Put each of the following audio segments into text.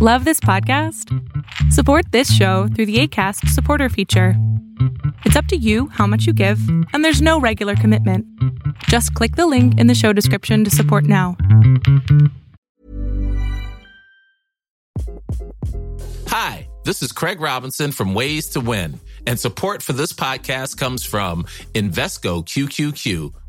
Love this podcast? Support this show through the ACAST supporter feature. It's up to you how much you give, and there's no regular commitment. Just click the link in the show description to support now. Hi, this is Craig Robinson from Ways to Win, and support for this podcast comes from Invesco QQQ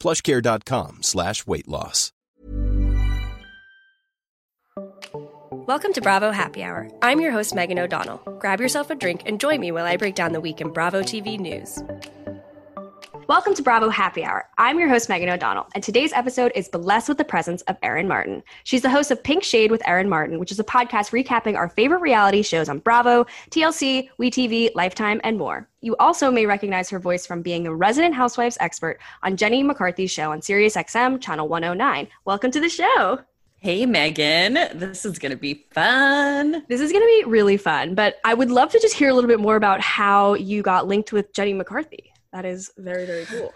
plushcare.com slash weight loss. Welcome to Bravo Happy Hour. I'm your host, Megan O'Donnell. Grab yourself a drink and join me while I break down the week in Bravo TV news. Welcome to Bravo Happy Hour. I'm your host, Megan O'Donnell, and today's episode is blessed with the presence of Erin Martin. She's the host of Pink Shade with Erin Martin, which is a podcast recapping our favorite reality shows on Bravo, TLC, WeTV, Lifetime, and more. You also may recognize her voice from being the resident housewives expert on Jenny McCarthy's show on SiriusXM Channel 109. Welcome to the show. Hey, Megan. This is going to be fun. This is going to be really fun, but I would love to just hear a little bit more about how you got linked with Jenny McCarthy. That is very, very cool.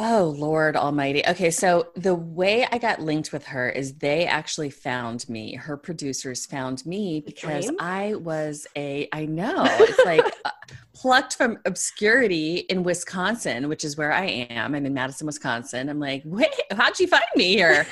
Oh, Lord Almighty. Okay, so the way I got linked with her is they actually found me. Her producers found me because Dream? I was a, I know, it's like uh, plucked from obscurity in Wisconsin, which is where I am. I'm in Madison, Wisconsin. I'm like, wait, how'd you find me here?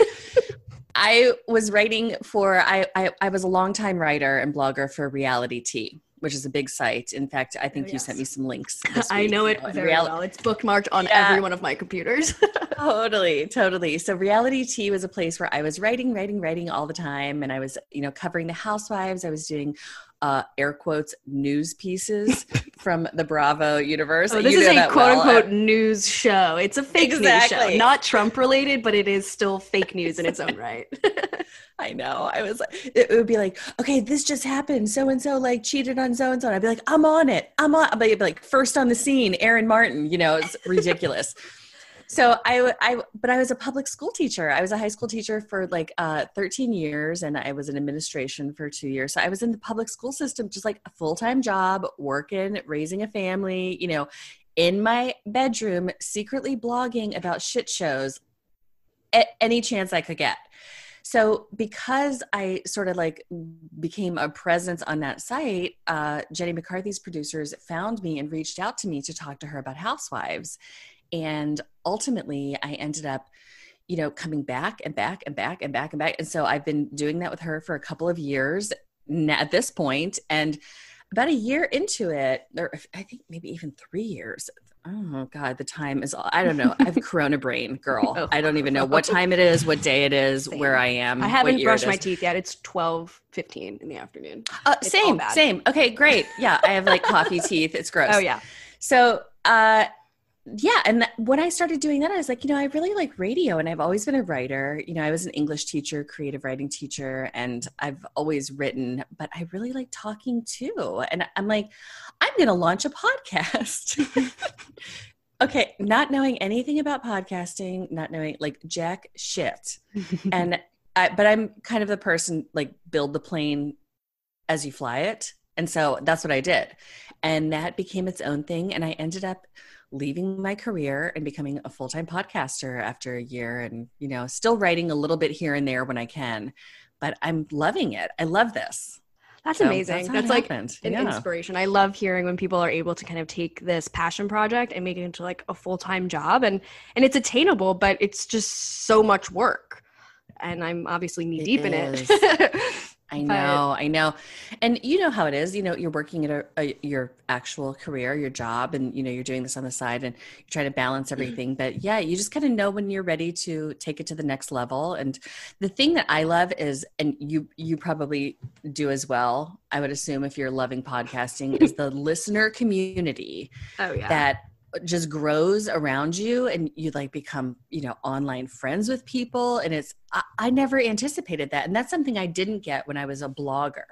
I was writing for, I, I, I was a longtime writer and blogger for Reality Tea. Which is a big site. In fact, I think Oh, you sent me some links. I know it very real- well. It's bookmarked on Yeah. every one of my computers. totally totally so reality tea was a place where i was writing writing writing all the time and i was you know covering the housewives i was doing uh air quotes news pieces from the bravo universe Oh, this You is a quote well. Uh, unquote news show. It's a fake news show. Not Trump related, but it is still fake news in its own right. i know i was like it would be like okay this just happened so and so like cheated on so and so i'd be like i'm on it i'm on but it'd be like first on the scene erin martin you know it's ridiculous so I, I but i was a public school teacher. I was a high school teacher for like uh, 13 years and i was in administration for two years. So i was in the public school system just like a full-time job working raising a family you know in my bedroom secretly blogging about shit shows at any chance i could get. So because i sort of like became a presence on that site uh, jenny mccarthy's producers found me and reached out to me to talk to her about housewives. And ultimately i ended up you know coming back and back and back and back and back and so i've been doing that with her for a couple of years at this point and about a year into it or i think maybe even three years oh god the time is all, i don't know i have corona brain girl Oh. i don't even know what time it is what day it is Same. where i am I haven't brushed my teeth yet. It's twelve fifteen in the afternoon. uh, same same okay great yeah i have like coffee teeth it's gross Oh yeah. so uh yeah and th- when i started doing that i was like you know i really like radio and i've always been a writer. You know i was an english teacher creative writing teacher and i've always written but i really like talking too and i'm like i'm going to launch a podcast. Okay not knowing anything about podcasting not knowing like jack shit. And I, but i'm kind of the person like build the plane as you fly it and so that's what i did. And that became its own thing and i ended up leaving my career and becoming a full-time podcaster after a year and you know still writing a little bit here and there when i can but i'm loving it i love this That's So amazing. how That's, like happened. an Yeah. inspiration. I love hearing when people are able to kind of take this passion project and make it into like a full-time job and and it's attainable, but it's just so much work. And I'm obviously knee deep in it. I know, but, I know. And you know how it is. You know, you're working at a, a, your actual career, your job, and you know, you're doing this on the side and you're trying to balance mm-hmm. everything. But yeah, you just kind of know when you're ready to take it to the next level. And the thing that I love is, and you you probably do as well, I would assume if you're loving podcasting, is the listener community. Oh yeah. That just grows around you and you like become you know online friends with people. And it's I, I, never anticipated that. And that's something i didn't get when i was a blogger.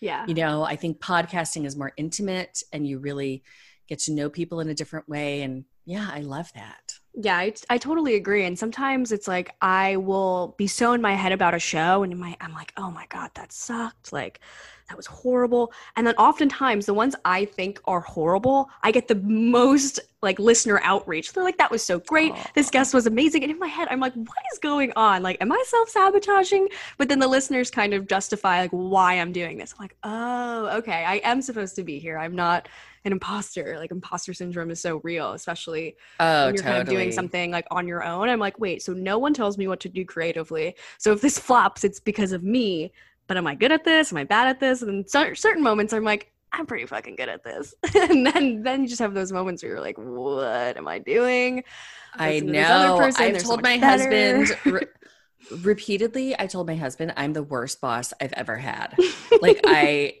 Yeah. You know i think podcasting is more intimate and you really get to know people in a different way. And yeah i love that yeah I, I totally agree and sometimes it's like i will be so in my head about a show and my i'm like oh my god that sucked like that was horrible. And then oftentimes the ones I think are horrible, I get the most like listener outreach. They're like, that was so great. Aww. This guest was amazing. And in my head, I'm like, what is going on? Like, am I self sabotaging? But then the listeners kind of justify like why I'm doing this. I'm like, oh, okay. I am supposed to be here. I'm not an imposter. Like imposter syndrome is so real, especially oh, when you're totally. kind of doing something like on your own. I'm like, wait, so no one tells me what to do creatively. So if this flops, it's because of me but am I good at this? Am I bad at this? And certain moments I'm like, I'm pretty fucking good at this. and then then you just have those moments where you're like, what am I doing? I know. I've told so my better. husband re- repeatedly, I told my husband I'm the worst boss I've ever had. like I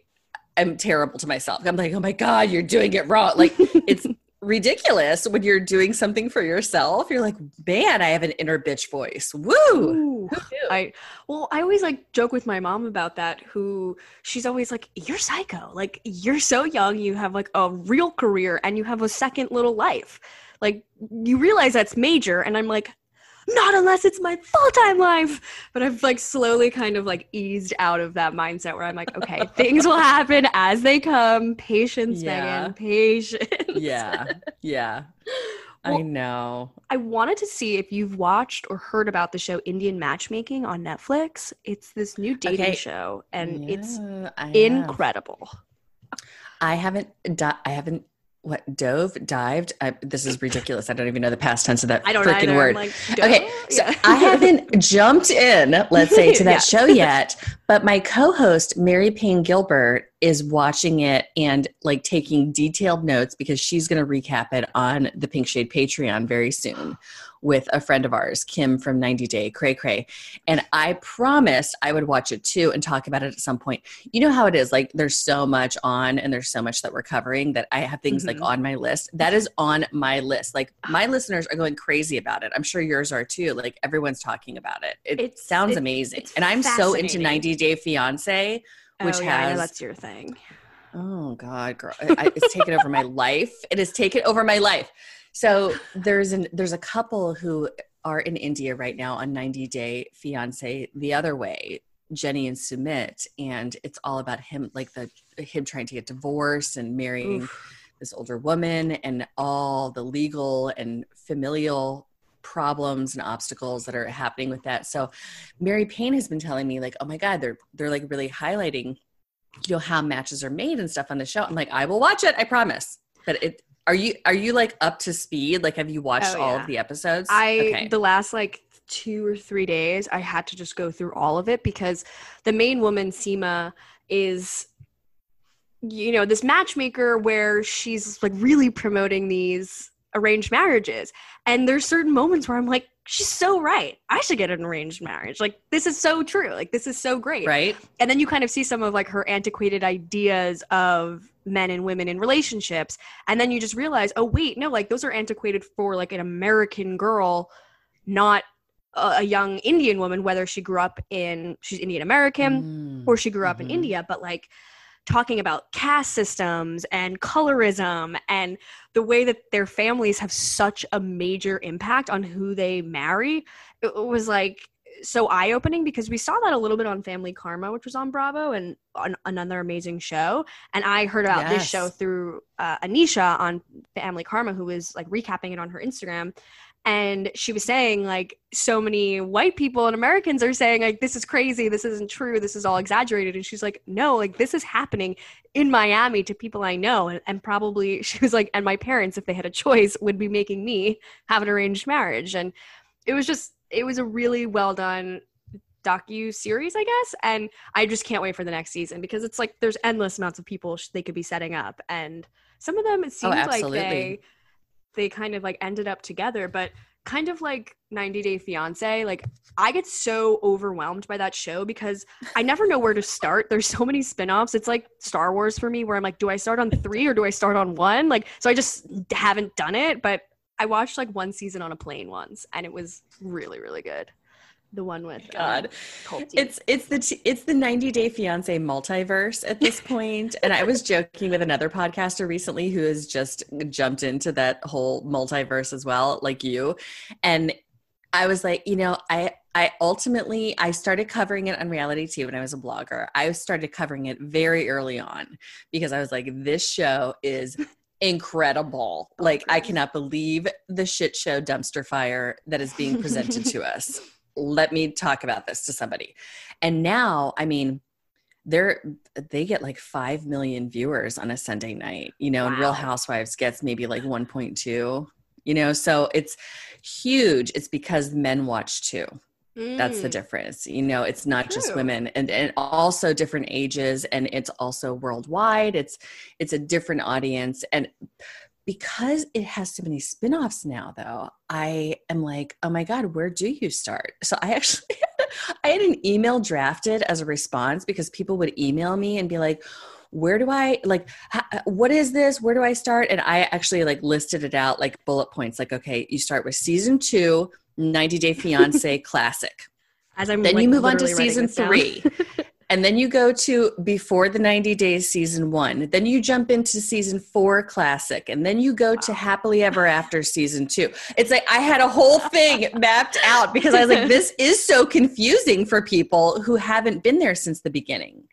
am terrible to myself. I'm like, oh my God, you're doing it wrong. Like it's ridiculous when you're doing something for yourself. You're like, man, I have an inner bitch voice. Woo! Ooh, I well, I always like joke with my mom about that. Who she's always like, "You're psycho. Like you're so young. You have like a real career, and you have a second little life. Like you realize that's major." And I'm like, not unless it's my full-time life but i've like slowly kind of like eased out of that mindset where i'm like okay things will happen as they come patience yeah. megan patience yeah yeah well, I know. I wanted to see if you've watched or heard about the show Indian Matchmaking on Netflix. It's this new dating okay. show and yeah, it's I incredible. I haven't I haven't what dove dived? I, this is ridiculous. I don't even know the past tense of that freaking word. like, okay so yeah. i haven't jumped in let's say to that yeah. show yet but my co-host mary payne gilbert is watching it and like taking detailed notes because she's going to recap it on the pink shade patreon very soon with a friend of ours, Kim from 90 Day Cray Cray. And I promised I would watch it too and talk about it at some point. You know how it is like there's so much on and there's so much that we're covering that I have things mm-hmm. like on my list. That is on my list. Like my listeners are going crazy about it. I'm sure yours are too. Like everyone's talking about it. It it's, sounds it, amazing. and I'm so into 90 Day Fiance, which oh, yeah, has that's your thing. Oh God, girl, I, it's taken over my life. It has taken over my life. So there's an there's a couple who are in India right now on 90 Day Fiance the other way, Jenny and Sumit, and it's all about him like the him trying to get divorced and marrying Oof. this older woman and all the legal and familial problems and obstacles that are happening with that. So Mary Payne has been telling me like, "Oh my god, they're they're like really highlighting you know how matches are made and stuff on the show." I'm like, "I will watch it, I promise." But it are you are you like up to speed? Like have you watched oh, yeah. all of the episodes? I okay. the last like two or three days I had to just go through all of it because the main woman, Sima, is you know, this matchmaker where she's like really promoting these arranged marriages. And there's certain moments where I'm like, she's so right. I should get an arranged marriage. Like this is so true. Like this is so great. Right. And then you kind of see some of like her antiquated ideas of men and women in relationships and then you just realize oh wait no like those are antiquated for like an american girl not a, a young indian woman whether she grew up in she's indian american mm. or she grew up mm-hmm. in india but like talking about caste systems and colorism and the way that their families have such a major impact on who they marry it was like so eye opening because we saw that a little bit on Family Karma, which was on Bravo and on another amazing show. And I heard about yes. this show through uh, Anisha on Family Karma, who was like recapping it on her Instagram. And she was saying, like, so many white people and Americans are saying, like, this is crazy. This isn't true. This is all exaggerated. And she's like, no, like, this is happening in Miami to people I know. And, and probably, she was like, and my parents, if they had a choice, would be making me have an arranged marriage. And it was just, it was a really well done docu series, I guess. And I just can't wait for the next season because it's like there's endless amounts of people sh- they could be setting up, and some of them it Oh, seems like they they kind of like ended up together, but kind of like 90 Day Fiance, like I get so overwhelmed by that show because I never know where to start. There's so many spin-offs. It's like Star Wars for me where I'm like, do I start on 3 or do I start on 1? Like so I just haven't done it, but I watched like one season on a plane once and it was really really good. The one with uh, God. Cult It's it's the t- it's the 90 Day Fiance multiverse at this point. and I was joking with another podcaster recently who has just jumped into that whole multiverse as well, like you. And I was like, you know, I I ultimately I started covering it on reality TV when I was a blogger. I started covering it very early on because I was like, this show is incredible. Like I cannot believe the shit show dumpster fire that is being presented to us. Let me talk about this to somebody. And now, I mean, they're they get like 5 million viewers on a Sunday night, you know, and Real Housewives gets maybe like 1.2, you know, so it's huge. It's because men watch too. That's the Mm. difference. You know, it's not just women and, and also different ages and it's also worldwide. It's it's a different audience. And because it has so many spin-offs now though, I am like, oh my God, where do you start? So I actually I had an email drafted as a response because people would email me and be like, where do I like what is this? Where do I start? And I actually like listed it out like bullet points like okay, you start with season 2 90 Day Fiance Classic. As I'm Then like, you move on to season three. and then you go to before the 90 days season one. Then you jump into season four classic. And then you go to happily ever after season two. It's like I had a whole thing mapped out because I was like, this is so confusing for people who haven't been there since the beginning.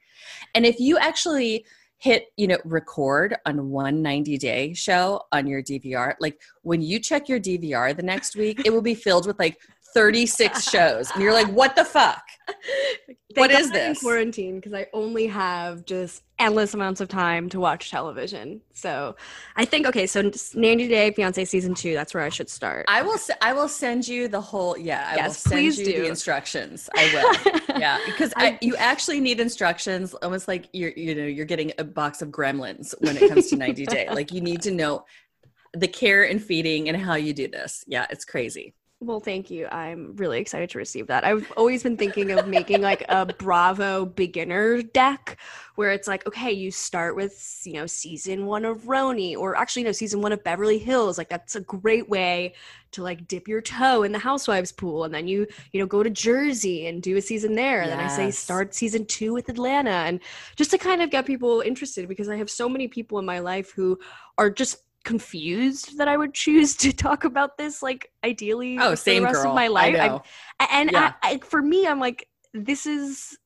And if you actually hit you know record on one 90 day show on your dvr like when you check your dvr the next week it will be filled with like 36 shows and you're like what the fuck Thank What is God I'm in this? quarantine because I only have just endless amounts of time to watch television. So I think okay, so 90 Day Fiance season two. That's where I should start. i will i will send you the whole yeah i will send please you do. the instructions i will yeah because I- you actually need instructions almost like you're you know you're getting a box of gremlins when it comes to 90 day like you need to know the care and feeding and how you do this yeah it's crazy Well, thank you. I'm really excited to receive that. I've always been thinking of making like a Bravo beginner deck where it's like, okay, you start with, you know, season one of RHONY or actually, no, season one of Beverly Hills. Like, that's a great way to like dip your toe in the housewives pool. And then you, you know, go to Jersey and do a season there. And then I say start season two with Atlanta. And just to kind of get people interested because I have so many people in my life who are just confused that I would choose to talk about this like ideally oh for same the rest girl of my life. I and Yeah. I, I, for me, I'm like, this is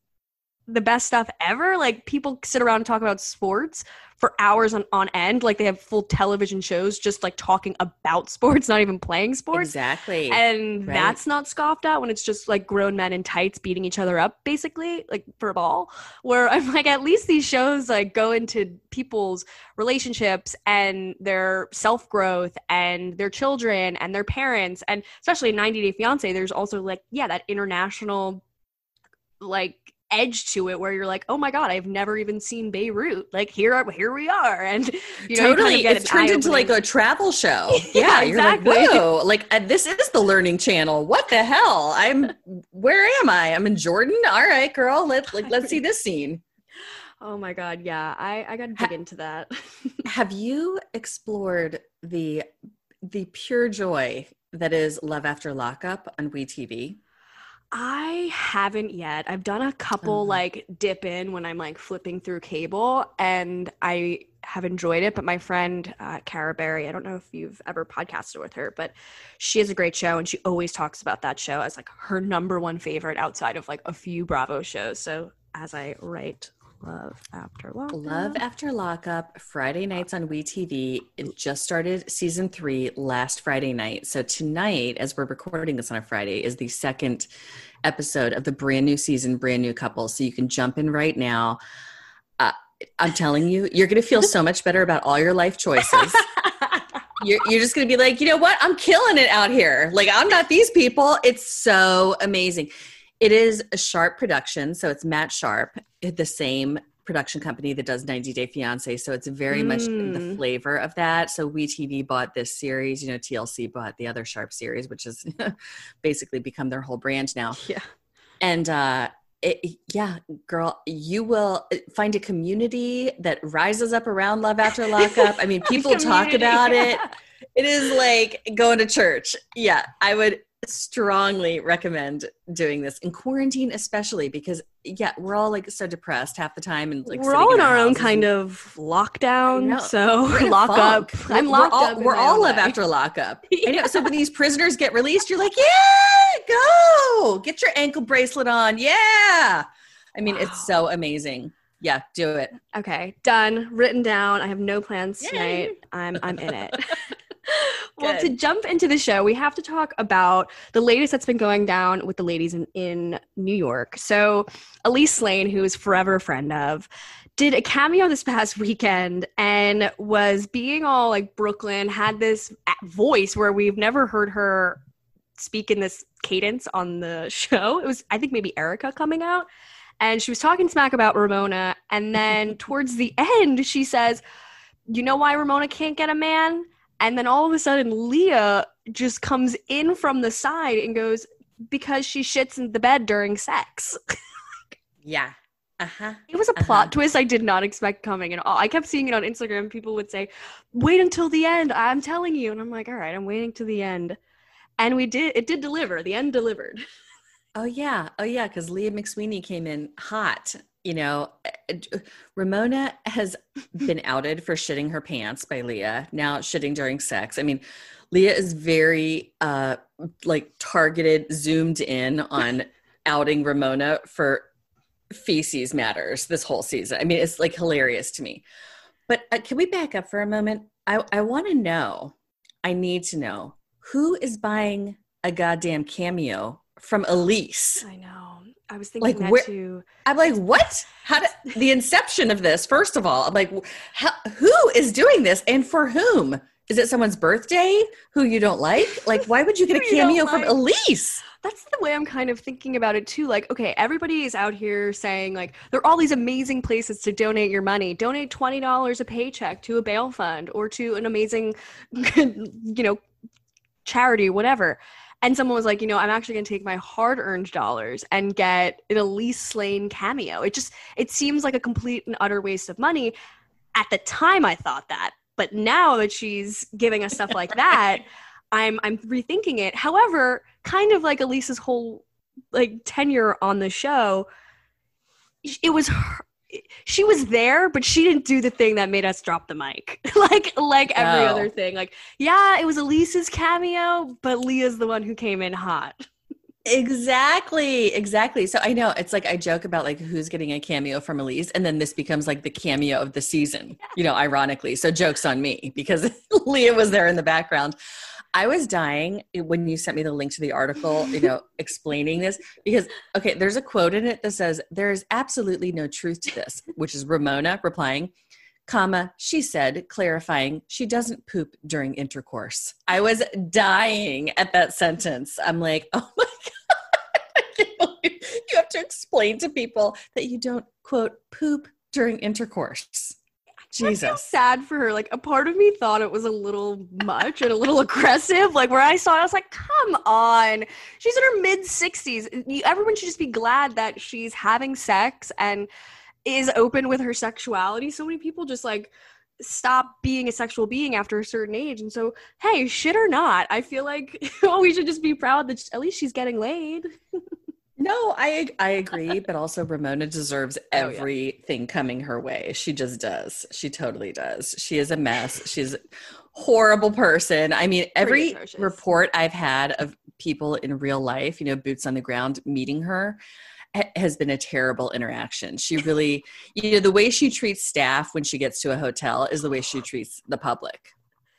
the best stuff ever. Like people sit around and talk about sports for hours on, on end. Like they have full television shows just like talking about sports, not even playing sports. exactly And Right. that's not scoffed at when it's just like grown men in tights beating each other up, basically, like for a ball. Where I'm like, at least these shows like go into people's relationships and their self growth and their children and their parents. And especially in 90 Day Fiance, there's also like, yeah, that international like edge to it where you're like, oh my god, I've never even seen Beirut. Like here, are, here we are, and you know, you kind totally of it's turned into like a travel show Yeah, yeah, you're exactly. like whoa like uh, this is the learning channel what the hell i'm where am i i'm in jordan all right girl let's like let's see this scene Oh my god, yeah. I I got to dig into that. have you explored the the pure joy that is love after lockup on WeTV? I haven't yet. I've done a couple Uh-huh. like dip in when I'm like flipping through cable and I have enjoyed it. But my friend uh, Cara Berry, I don't know if you've ever podcasted with her, but she has a great show and she always talks about that show as like her number one favorite outside of like a few Bravo shows. So as I write Love After Lockup. Love After Lockup, Friday nights on WeTV. It just started season three last Friday night. So tonight, as we're recording this on a Friday, is the second episode of the brand new season, brand new couple. So you can jump in right now. Uh, I'm telling you, you're going to feel so much better about all your life choices. You're, you're just going to be like, you know what? I'm killing it out here. Like, I'm not these people. It's so amazing. It is a Sharp production, so it's Matt Sharp, the same production company that does 90 Day Fiance. So it's very mm. much the flavor of that. So WeTV bought this series, you know, TLC bought the other Sharp series, which has basically become their whole brand now. Yeah. And uh it, yeah, girl, you will find a community that rises up around Love After Lockup. I mean, people talk about yeah. it. It is like going to church. Yeah, I would strongly recommend doing this in quarantine, especially because yeah, we're all like so depressed half the time, and like we're all in, our, own kind of lockdown. So lock up. I'm locked we're all, up. We're all live after lockup. yeah. I know. So when these prisoners get released, you're like, yeah, go get your ankle bracelet on. Yeah. I mean, wow. it's so amazing. Yeah, do it. Okay, done. Written down. I have no plans Yay. tonight. I'm I'm in it. well, to jump into the show, we have to talk about the latest that's been going down with the ladies in, in New York. So, Elyse Slaine, who is forever a friend of, did a cameo this past weekend and was being all like Brooklyn, had this voice where we've never heard her speak in this cadence on the show. It was, I think, maybe Erica coming out. And she was talking smack about Ramona. And then towards the end, she says, You know why Ramona can't get a man? And then all of a sudden, Leah just comes in from the side and goes, because she shits in the bed during sex. yeah. Uh-huh. It was a uh-huh. plot twist I did not expect coming at all. I kept seeing it on Instagram. People would say, wait until the end. I'm telling you. And I'm like, all right, I'm waiting to the end. And we did, it did deliver. The end delivered. Oh, yeah. Oh, yeah. Because Leah McSweeney came in hot you know, eh, Ramona has been outed for shitting her pants by Leah, now shitting during sex. I mean, Leah is very uh like targeted, zoomed in on outing Ramona for feces matters this whole season. I mean, it's like hilarious to me. But uh, can we back up for a moment? I I want to know. I need to know who is buying a goddamn cameo from Elyse. I know. I was thinking like, that where, too. I'm like, what? How did the inception of this? First of all, I'm like, how, who is doing this and for whom? Is it someone's birthday who you don't like? Like, why would you get a cameo from like? Elyse? That's the way I'm kind of thinking about it too. Like, okay, everybody is out here saying like there are all these amazing places to donate your money. Donate twenty dollars a paycheck to a bail fund or to an amazing, you know, charity, whatever and someone was like, you know, I'm actually going to take my hard-earned dollars and get an Elyse Slaine cameo. It just it seems like a complete and utter waste of money. At the time, I thought that, but now that she's giving us stuff like that, I'm I'm rethinking it. However, kind of like Elyse's whole like tenure on the show, it was her, she was there, but she didn't do the thing that made us drop the mic. like like every oh. other thing. Like, yeah, it was Elyse's cameo, but Leah's the one who came in hot. Exactly, exactly. So I know it's like I joke about like who's getting a cameo from Elyse, and then this becomes like the cameo of the season, you know, ironically. So jokes on me because Leah was there in the background. I was dying when you sent me the link to the article, you know, explaining this because okay, there's a quote in it that says there is absolutely no truth to this, which is Ramona replying, comma, she said, clarifying she doesn't poop during intercourse. I was dying at that sentence. I'm like, "Oh my god. you have to explain to people that you don't quote poop during intercourse. Jesus. sad for her. Like a part of me thought it was a little much and a little aggressive. Like where I saw it, I was like, come on. She's in her mid 60s. Everyone should just be glad that she's having sex and is open with her sexuality. So many people just like stop being a sexual being after a certain age. And so, hey, shit or not, I feel like well, we should just be proud that at least she's getting laid. No, I I agree, but also Ramona deserves everything oh, yeah. coming her way. She just does. She totally does. She is a mess. She's a horrible person. I mean, every report I've had of people in real life, you know, boots on the ground meeting her has been a terrible interaction. She really, you know, the way she treats staff when she gets to a hotel is the way she treats the public.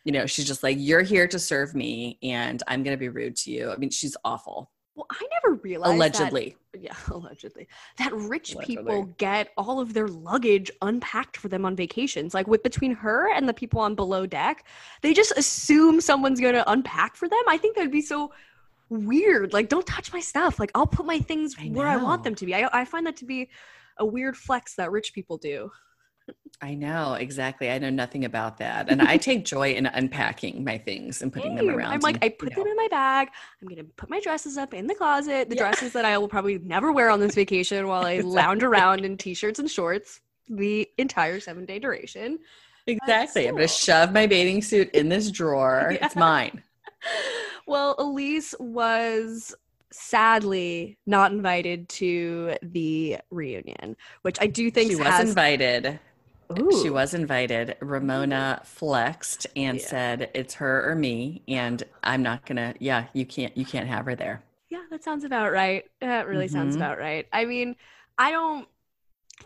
You know, she's just like, "You're here to serve me and I'm going to be rude to you." I mean, she's awful. Well, I never realized allegedly. That, yeah, allegedly that rich allegedly. people get all of their luggage unpacked for them on vacations. Like with between her and the people on below deck, they just assume someone's going to unpack for them. I think that'd be so weird. Like, don't touch my stuff. Like, I'll put my things I where I want them to be. I, I find that to be a weird flex that rich people do. I know exactly. I know nothing about that, and I take joy in unpacking my things and putting them around. I'm like, and, I put them know. in my bag. I'm gonna put my dresses up in the closet. The yeah. dresses that I will probably never wear on this vacation while I exactly. lounge around in t-shirts and shorts the entire seven day duration. Exactly. I'm gonna shove my bathing suit in this drawer. Yeah. It's mine. Well, Elyse was sadly not invited to the reunion, which I do think she was has- invited. Ooh. She was invited. Ramona flexed and yeah. said it's her or me and I'm not to yeah, you can't you can't have her there. Yeah, that sounds about right. That really mm-hmm. sounds about right. I mean, I don't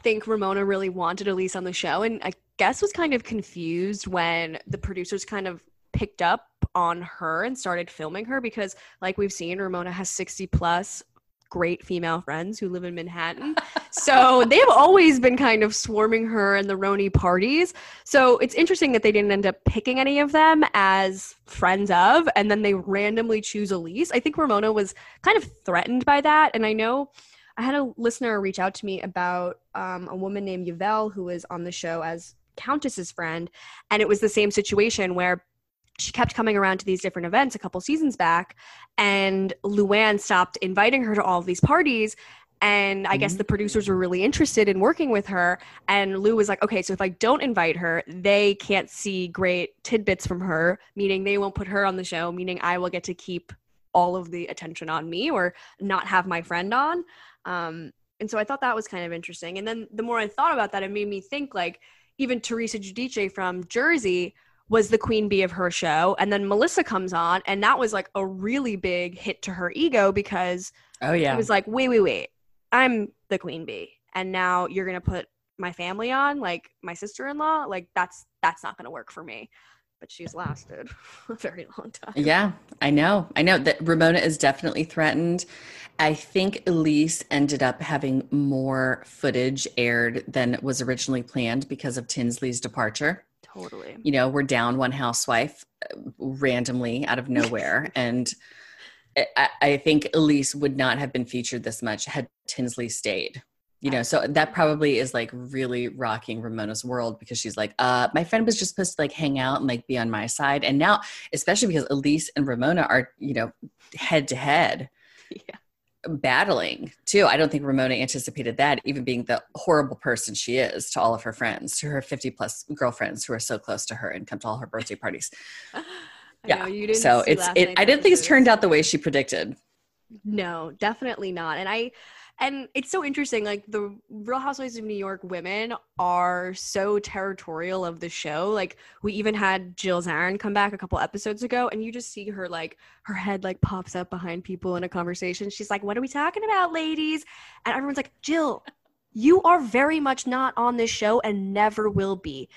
think Ramona really wanted Elyse on the show and I guess was kind of confused when the producers kind of picked up on her and started filming her because like we've seen Ramona has 60 plus great female friends who live in Manhattan. so they've always been kind of swarming her and the RHONY parties. So it's interesting that they didn't end up picking any of them as friends of, and then they randomly choose Elyse. I think Ramona was kind of threatened by that. And I know I had a listener reach out to me about um, a woman named Yvel who was on the show as Countess's friend. And it was the same situation where she kept coming around to these different events a couple seasons back and luann stopped inviting her to all of these parties and i guess mm-hmm. the producers were really interested in working with her and lou was like okay so if i don't invite her they can't see great tidbits from her meaning they won't put her on the show meaning i will get to keep all of the attention on me or not have my friend on um, and so i thought that was kind of interesting and then the more i thought about that it made me think like even teresa giudice from jersey was the queen bee of her show. And then melissa comes on and that was like a really big hit to her ego because oh yeah. it was like wait wait wait. I'm the queen bee. And now you're gonna put my family on like my sister-in-law? Like that's that's not gonna work for me. But she's lasted a very long time. Yeah i know. I know that ramona is definitely threatened. I think elyse ended up having more footage aired than was originally planned because of tinsley's departure Totally. You know, we're down one housewife uh, randomly out of nowhere. and I, I, think Elyse would not have been featured this much had Tinsley stayed. You know, so that probably is like really rocking Ramona's world because she's like, uh, my friend was just supposed to like hang out and like be on my side. And now, especially because Elyse and Ramona are, you know, head to head. Yeah battling too. I don't think Ramona anticipated that, even being the horrible person she is to all of her friends, to her 50 plus girlfriends who are so close to her and come to all her birthday parties. yeah. Know, so it's, it, I didn't think it's turned out the way she predicted. No, definitely not. And I, and it's so interesting like the real housewives of new york women are so territorial of the show. Like we even had jill zarin come back a couple episodes ago and you just see her like her head like pops up behind people in a conversation. She's like what are we talking about ladies? And everyone's like jill you are very much not on this show and never will be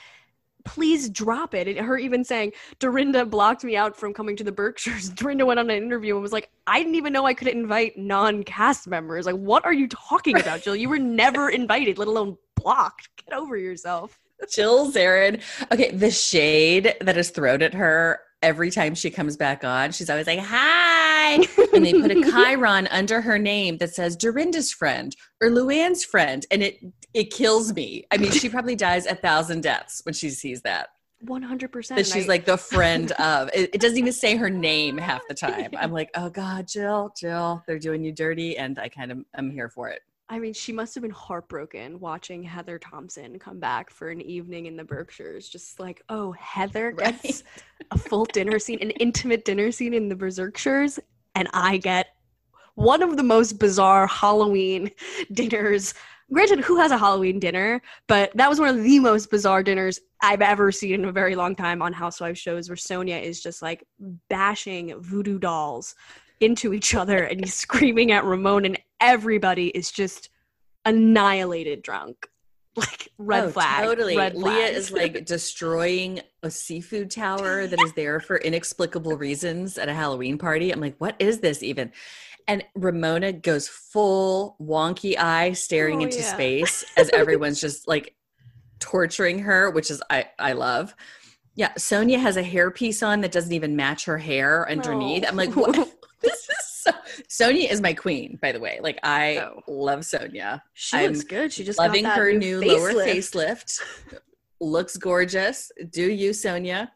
please drop it. And her even saying, Dorinda blocked me out from coming to the Berkshires. Dorinda went on an interview and was like, I didn't even know I could invite non cast members. Like, what are you talking about, Jill? You were never invited, let alone blocked. Get over yourself. Jill Zarin. Okay, the shade that is thrown at her every time she comes back on, she's always like, hi. and they put a Chiron under her name that says Dorinda's friend or Luann's friend. And it it kills me. I mean, she probably dies a thousand deaths when she sees that. 100%. That she's I, like the friend of. It, it, doesn't even say her name half the time. I'm like, oh God, Jill, Jill, they're doing you dirty. And I kind of am here for it. I mean, she must have been heartbroken watching Heather Thomson come back for an evening in the Berkshires. Just like, oh, Heather gets right? a full dinner scene, an intimate dinner scene in the Berkshires, and I get one of the most bizarre Halloween dinners. Granted, who has a Halloween dinner? But that was one of the most bizarre dinners I've ever seen in a very long time on Housewives shows where Sonja is just like bashing voodoo dolls into each other and he's screaming at Ramon and everybody is just annihilated drunk. Like red oh, flag. Totally. Red Leah is like destroying a seafood tower that is there for inexplicable reasons at a Halloween party. I'm like, what is this even? And Ramona goes full wonky eye staring oh, into yeah. space as everyone's just like torturing her, which is I I love. Yeah, Sonja has a hairpiece on that doesn't even match her hair underneath. I'm like, what? Oh. this is so Sonja is my queen, by the way. Like I oh. love Sonja. She I'm looks good. She just loving her new, new lower facelift. looks gorgeous. Do you, Sonja?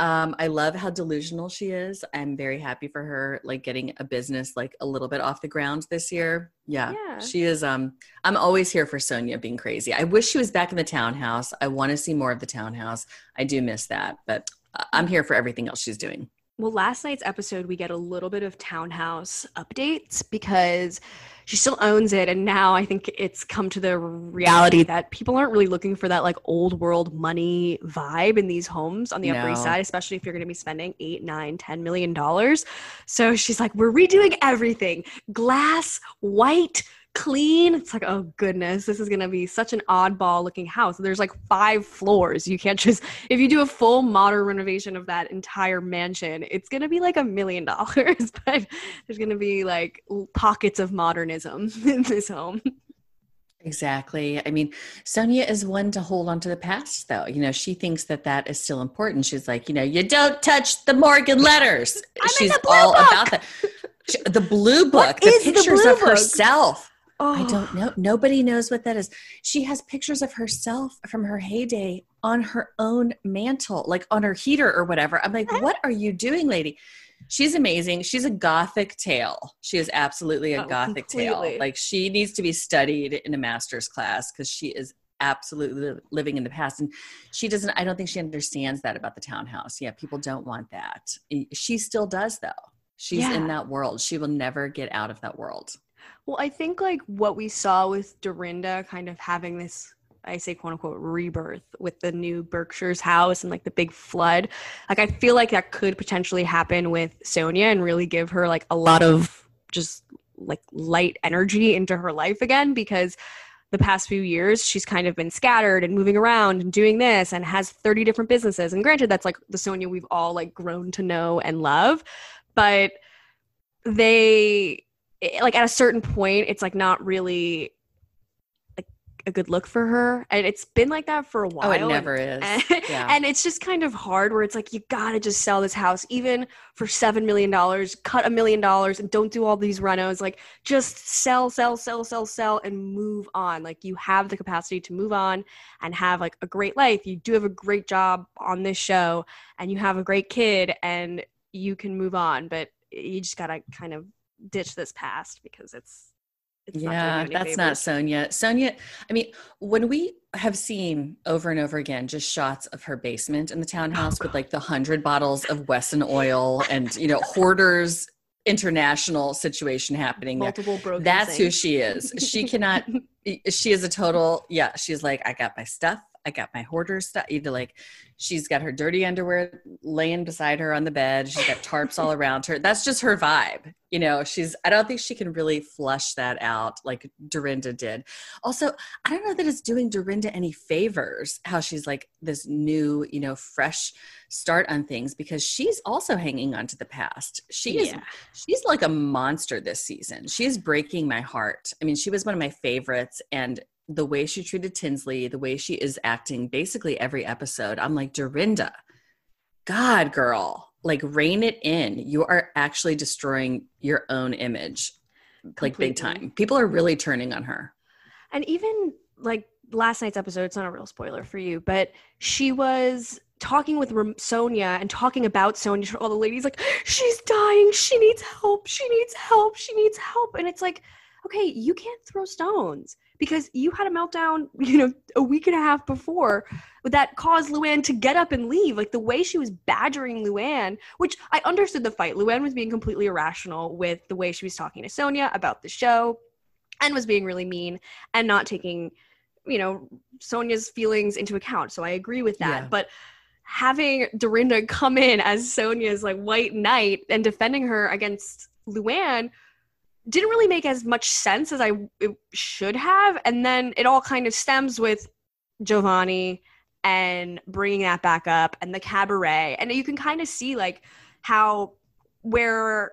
Um, I love how delusional she is. I'm very happy for her, like getting a business like a little bit off the ground this year. Yeah, yeah. she is. Um, I'm always here for Sonja being crazy. I wish she was back in the townhouse. I want to see more of the townhouse. I do miss that, but I'm here for everything else she's doing. Well, last night's episode, we get a little bit of townhouse updates because she still owns it. And now I think it's come to the reality that people aren't really looking for that like old world money vibe in these homes on the no. Upper East Side, especially if you're going to be spending eight, nine, ten million dollars. So she's like, we're redoing everything glass, white, clean. It's like, oh goodness, this is gonna be such an oddball looking house. There's like five floors. You can't just if you do a full modern renovation of that entire mansion, it's gonna be like a million dollars. But there's gonna be like pockets of modernism in this home. Exactly. I mean, Sonja is one to hold on to the past, though. You know, she thinks that that is still important. She's like, you know, you don't touch the Morgan letters. I'm She's all book. about that. The blue book, the pictures the of book? herself Oh. I don't know. Nobody knows what that is. She has pictures of herself from her heyday on her own mantle, like on her heater or whatever. I'm like, what are you doing, lady? She's amazing. She's a gothic tale. She is absolutely a oh, gothic completely. tale. Like she needs to be studied in a master's class because she is absolutely living in the past and she doesn't i don't think she understands that about the townhouse yeah people don't want that she still does though she's yeah. in that world she will never get out of that world well, I think like what we saw with Dorinda kind of having this I say quote unquote rebirth with the new Berkshire's house and like the big flood. Like I feel like that could potentially happen with Sonja and really give her like a lot of just like light energy into her life again because the past few years she's kind of been scattered and moving around and doing this and has 30 different businesses. And granted that's like the Sonja we've all like grown to know and love, but they like at a certain point it's like not really like a good look for her. And it's been like that for a while oh it never and, is. And, yeah. and it's just kind of hard where it's like you gotta just sell this house even for seven million dollars cut a million dollars and don't do all these renos. Like just sell sell sell sell sell and move on. Like you have the capacity to move on and have like a great life. You do have a great job on this show and you have a great kid and you can move on. But you just gotta kind of ditch this past because it's it's yeah, not that's favors. not Sonja. Sonja, I mean, when we have seen over and over again just shots of her basement in the townhouse oh, with like the hundred bottles of Wesson oil and you know hoarders international situation happening Multiple there. That's who she is. She cannot. she is a total. Yeah, she's like, I got my stuff. I got my hoarder stuff. Either like she's got her dirty underwear laying beside her on the bed. She's got tarps all around her. That's just her vibe. You know, she's, I don't think she can really flush that out like Dorinda did. Also, I don't know that it's doing Dorinda any favors how she's like this new, you know, fresh start on things because she's also hanging on to the past. She is, yeah. she's like a monster this season. She is breaking my heart. I mean, she was one of my favorites and the way she treated Tinsley, the way she is acting basically every episode, I'm like, Dorinda, God, girl, like rein it in. You are actually destroying your own image, Completely. like big time. People are really turning on her. And even like last night's episode, it's not a real spoiler for you, but she was talking with Sonja and talking about Sonja to all the ladies, like, she's dying. She needs help. She needs help. She needs help. And it's like, okay, you can't throw stones because you had a meltdown, you know, a week and a half before that caused Luann to get up and leave. Like the way she was badgering Luann, which I understood the fight. Luann was being completely irrational with the way she was talking to Sonja about the show and was being really mean and not taking, you know, Sonja's feelings into account. So I agree with that. Yeah. But having Dorinda come in as Sonja's like white knight and defending her against Luann didn't really make as much sense as I should have. And then it all kind of stems with Giovanni and bringing that back up and the cabaret. And you can kind of see like how where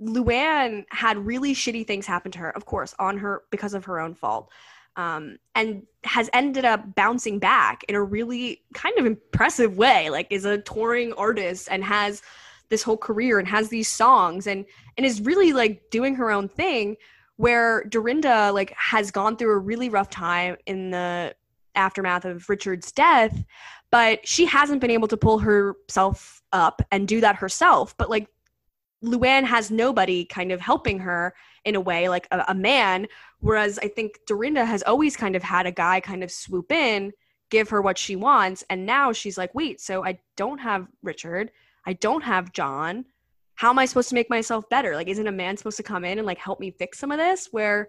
Luann had really shitty things happen to her, of course, on her because of her own fault. Um, and has ended up bouncing back in a really kind of impressive way. Like, is a touring artist and has this whole career and has these songs and and is really like doing her own thing where Dorinda like has gone through a really rough time in the aftermath of Richard's death, but she hasn't been able to pull herself up and do that herself. But like Luann has nobody kind of helping her in a way, like a, a man. Whereas I think Dorinda has always kind of had a guy kind of swoop in, give her what she wants. And now she's like, wait, so I don't have Richard. I don't have John. How am I supposed to make myself better? Like, isn't a man supposed to come in and like help me fix some of this? Where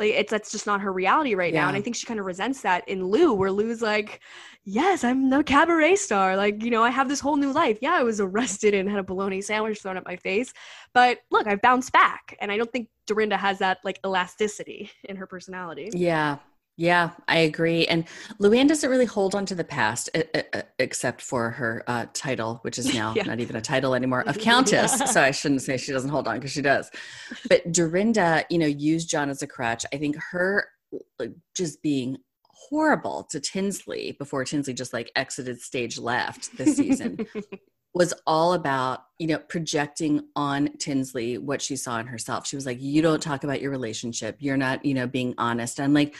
like it's that's just not her reality right yeah. now and i think she kind of resents that in lou where lou's like yes i'm the cabaret star like you know i have this whole new life yeah i was arrested and had a bologna sandwich thrown at my face but look i've bounced back and i don't think dorinda has that like elasticity in her personality yeah yeah, I agree. And Luann doesn't really hold on to the past, except for her uh, title, which is now yeah. not even a title anymore, of Countess. yeah. So I shouldn't say she doesn't hold on because she does. But Dorinda, you know, used John as a crutch. I think her just being horrible to Tinsley before Tinsley just like exited stage left this season was all about, you know, projecting on Tinsley what she saw in herself. She was like, You don't talk about your relationship. You're not, you know, being honest. I'm like,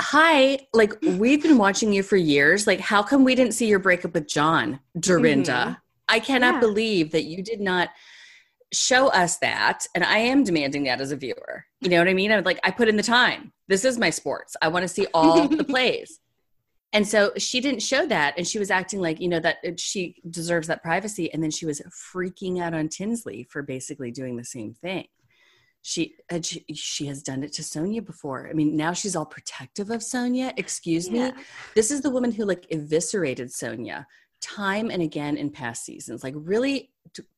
hi like we've been watching you for years. Like how come we didn't see your breakup with john dorinda? Mm-hmm. i cannot yeah. believe that you did not show us that and i am demanding that as a viewer. You know what i mean? I'm like i put in the time. This is my sports. I want to see all the plays. And so she didn't show that and she was acting like you know that she deserves that privacy and then she was freaking out on tinsley for basically doing the same thing she, she she has done it to Sonja before. I mean, now she's all protective of Sonja. Excuse yeah. me. This is the woman who like eviscerated Sonja time and again in past seasons. Like really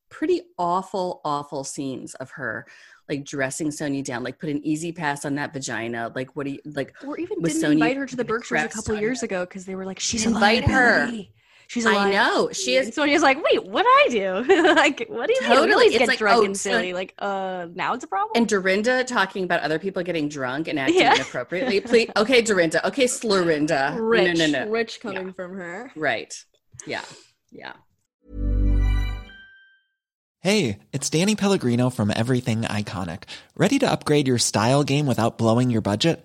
pretty awful awful scenes of her like dressing Sonia down, like put an E-ZPass on that vagina. Like what do you like? Or even didn't Sonja invite her to the Berkshires a couple years ago because they were like, she's invite her. She's alive. I know. She is. So he's like, wait, what did I do? like, what do you totally. mean? It's like, drunk oh, and silly. Like, uh, now it's a problem. And Dorinda talking about other people getting drunk and acting yeah. inappropriately. Please, okay, Dorinda. Okay, Slurrinda. Rich, no, no, no. Rich coming yeah. from her. Right. Yeah. Yeah. Hey, it's Danny Pellegrino from Everything Iconic. Ready to upgrade your style game without blowing your budget?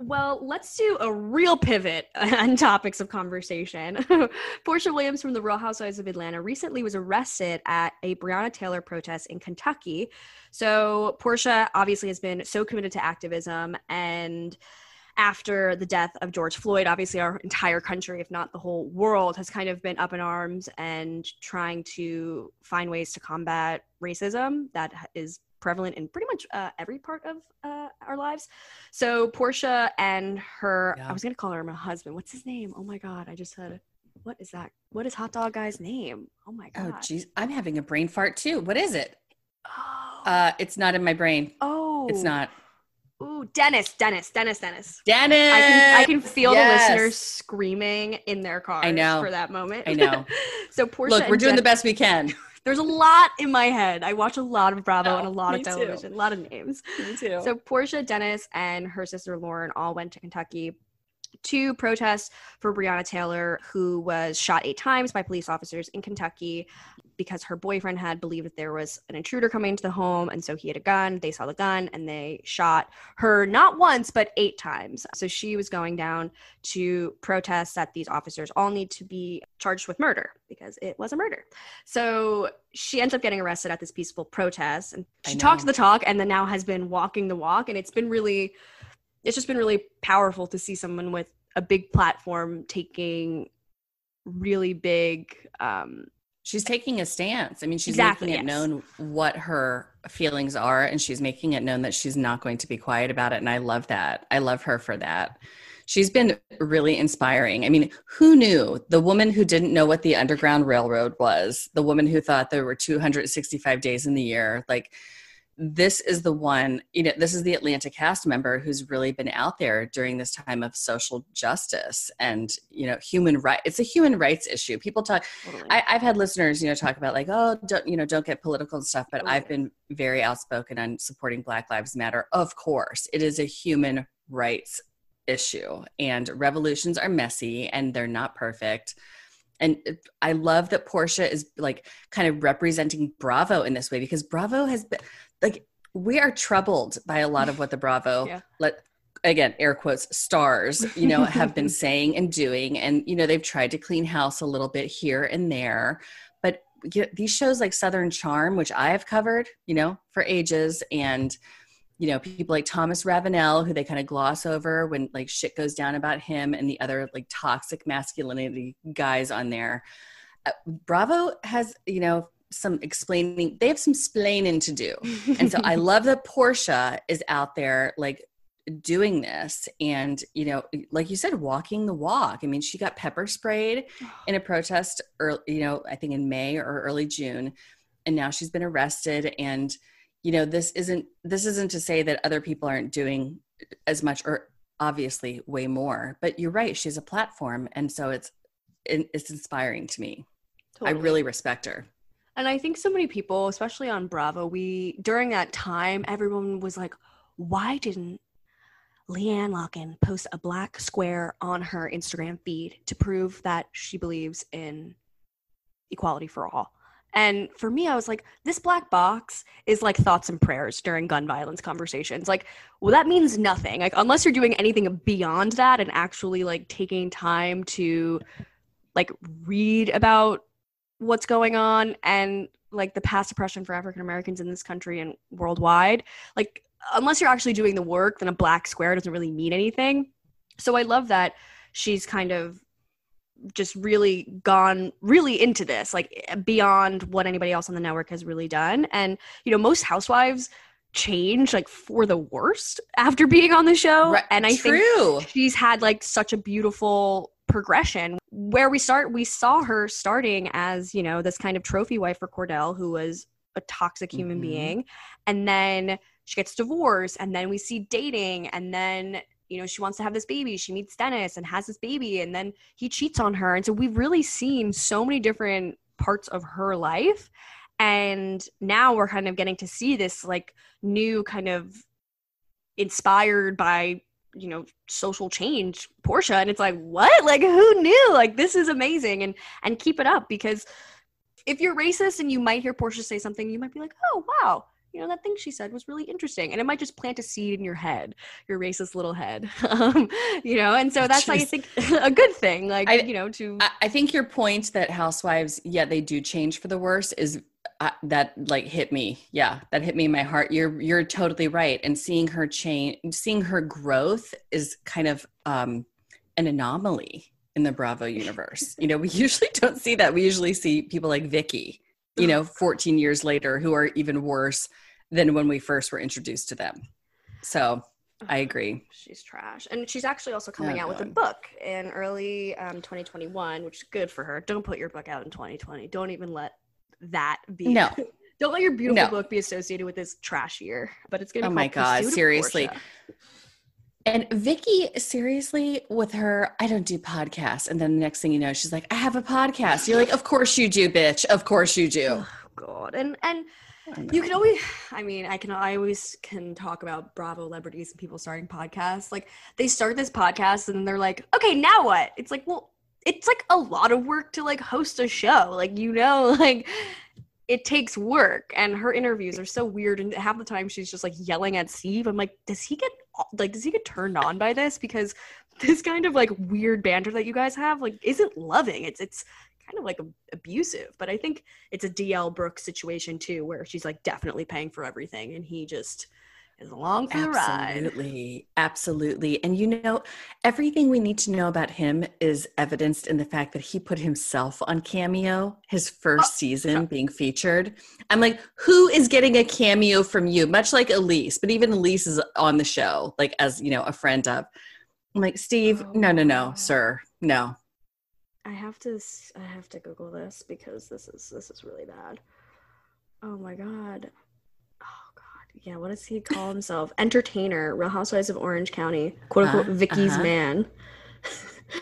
Well, let's do a real pivot on topics of conversation. Porsha Williams from the Real Housewives of Atlanta recently was arrested at a Breonna Taylor protest in Kentucky. So, Porsha obviously has been so committed to activism. And after the death of George Floyd, obviously, our entire country, if not the whole world, has kind of been up in arms and trying to find ways to combat racism that is prevalent in pretty much uh, every part of uh, our lives. So Porsha and her, yeah. I was gonna call her my husband. What's his name? Oh my god, I just said, what is that? What is hot dog guy's name? Oh my oh, god. Oh jeez, I'm having a brain fart too. What is it? Oh. Uh, it's not in my brain. Oh, it's not. Ooh, Dennis, Dennis, Dennis, Dennis. Dennis. I can I can feel yes. the listeners screaming in their cars. I know for that moment. I know. so Porsha look, we're doing the best we can. There's a lot in my head. I watch a lot of Bravo oh, and a lot of television, too. a lot of names. Me too. So Porsha, Dennis, and her sister Lauren all went to Kentucky to protest for Breonna Taylor, who was shot eight times by police officers in Kentucky because her boyfriend had believed that there was an intruder coming into the home. And so he had a gun. They saw the gun and they shot her not once, but eight times. So she was going down to protest that these officers all need to be charged with murder because it was a murder. So she ends up getting arrested at this peaceful protest and she talks the talk and then now has been walking the walk. And it's been really it's just been really powerful to see someone with a big platform taking really big um she's taking a stance. I mean she's Exactly, making it yes. known what her feelings are and she's making it known that she's not going to be quiet about it and i love that. I love her for that. She's been really inspiring. I mean who knew? The woman who didn't know what the underground railroad was the woman who thought there were 265 days in the year like this is the one you know this is the atlanta cast member who's really been out there during this time of social justice and you know human right it's a human rights issue. People talk I, i've had listeners you know talk about like oh don't you know don't get political and stuff but i've been very outspoken on supporting black lives matter. Of course it is a human rights issue and revolutions are messy and they're not perfect and I love that Porsha is like kind of representing Bravo in this way because Bravo has been like we are troubled by a lot of what the Bravo Yeah. let again air quotes stars you know have been saying and doing and you know they've tried to clean house a little bit here and there but you know, these shows like Southern Charm which I have covered you know for ages and you know people like Thomas Ravenel who they kind of gloss over when like shit goes down about him and the other like toxic masculinity guys on there. Uh, Bravo has you know some explaining they have some splaining to do. And so I love that Porsha is out there like doing this and you know like you said walking the walk. I mean she got pepper sprayed in a protest early you know i think in may or early june and now she's been arrested and you know this isn't this isn't to say that other people aren't doing as much or obviously way more but you're right she's a platform. And so it's it's inspiring to me. I really respect her. And I think so many people, especially on Bravo, we during that time, everyone was like, why didn't LeeAnne Locken post a black square on her Instagram feed to prove that she believes in equality for all? And for me, I was like, this black box is like thoughts and prayers during gun violence conversations. Like, well, that means nothing. Like, unless you're doing anything beyond that and actually like taking time to like read about what's going on and like the past oppression for African Americans in this country and worldwide. Like, unless you're actually doing the work, then a black square doesn't really mean anything. So I love that she's kind of just really gone really into this, like beyond what anybody else on the network has really done. And, you know, most housewives change like for the worst after being on the show. Right, And I think she's had like such a beautiful progression where we start we saw her starting as you know this kind of trophy wife for kordell who was a toxic human Mhm. being and then she gets divorced and then we see dating and then you know she wants to have this baby she meets dennis and has this baby and then he cheats on her. And so we've really seen so many different parts of her life. And now we're kind of getting to see this like new kind of inspired by you know social change porsha. And it's like what? Like who knew? Like this is amazing. And and keep it up because if you're racist and you might hear porsha say something you might be like oh wow you know that thing she said was really interesting and it might just plant a seed in your head your racist little head um, you know and so that's like i think a good thing like I- you know to I, I think your point that housewives, yeah, they do change for the worse is uh, that like hit me. Yeah, that hit me in my heart. You're you're totally right. And seeing her change, seeing her growth is kind of um, an anomaly in the Bravo universe. you know, we usually don't see that. We usually see people like Vicki, you know, 14 years later, who are even worse than when we first were introduced to them. So I agree. She's trash. And she's actually also coming Oh, out with a book in early um, 2021, which is good for her. Don't put your book out in 2020. Don't even let that be. No. Don't let your beautiful No. book be associated with this trash year. But it's going to be. Oh my God, seriously. And Vicki, seriously, with her, I don't do podcasts. And then the next thing you know, she's like, I have a podcast. You're like, Of course you do, bitch. Of course you do. Oh, god. And and you can always I mean, I can I always can talk about Bravo celebrities and people starting podcasts. Like they start this podcast and then they're like, "Okay, now what?" It's like, "Well, it's like a lot of work to like host a show. Like, you know, like it takes work and her interviews are so weird and half the time she's just like yelling at Steve. I'm like, does he get like does he get turned on by this? Because this kind of like weird banter that you guys have like isn't loving. It's it's kind of like abusive. But I think it's a DL Brooks situation too, where she's like definitely paying for everything, and he just is along for the ride. Absolutely. Absolutely. And you know, everything we need to know about him is evidenced in the fact that he put himself on Cameo, his oh, first oh, season being featured. I'm like, who is getting a cameo from you? Much like Elyse, but even Elyse is on the show, like as you know, a friend of. I'm like, Steve, oh, no, no, no, sir. No. I have to I have to Google this because this is this is really bad. Oh my god. Yeah, what does he call himself? Entertainer, Real Housewives of Orange County, quote unquote uh, Vicki's uh-huh. man.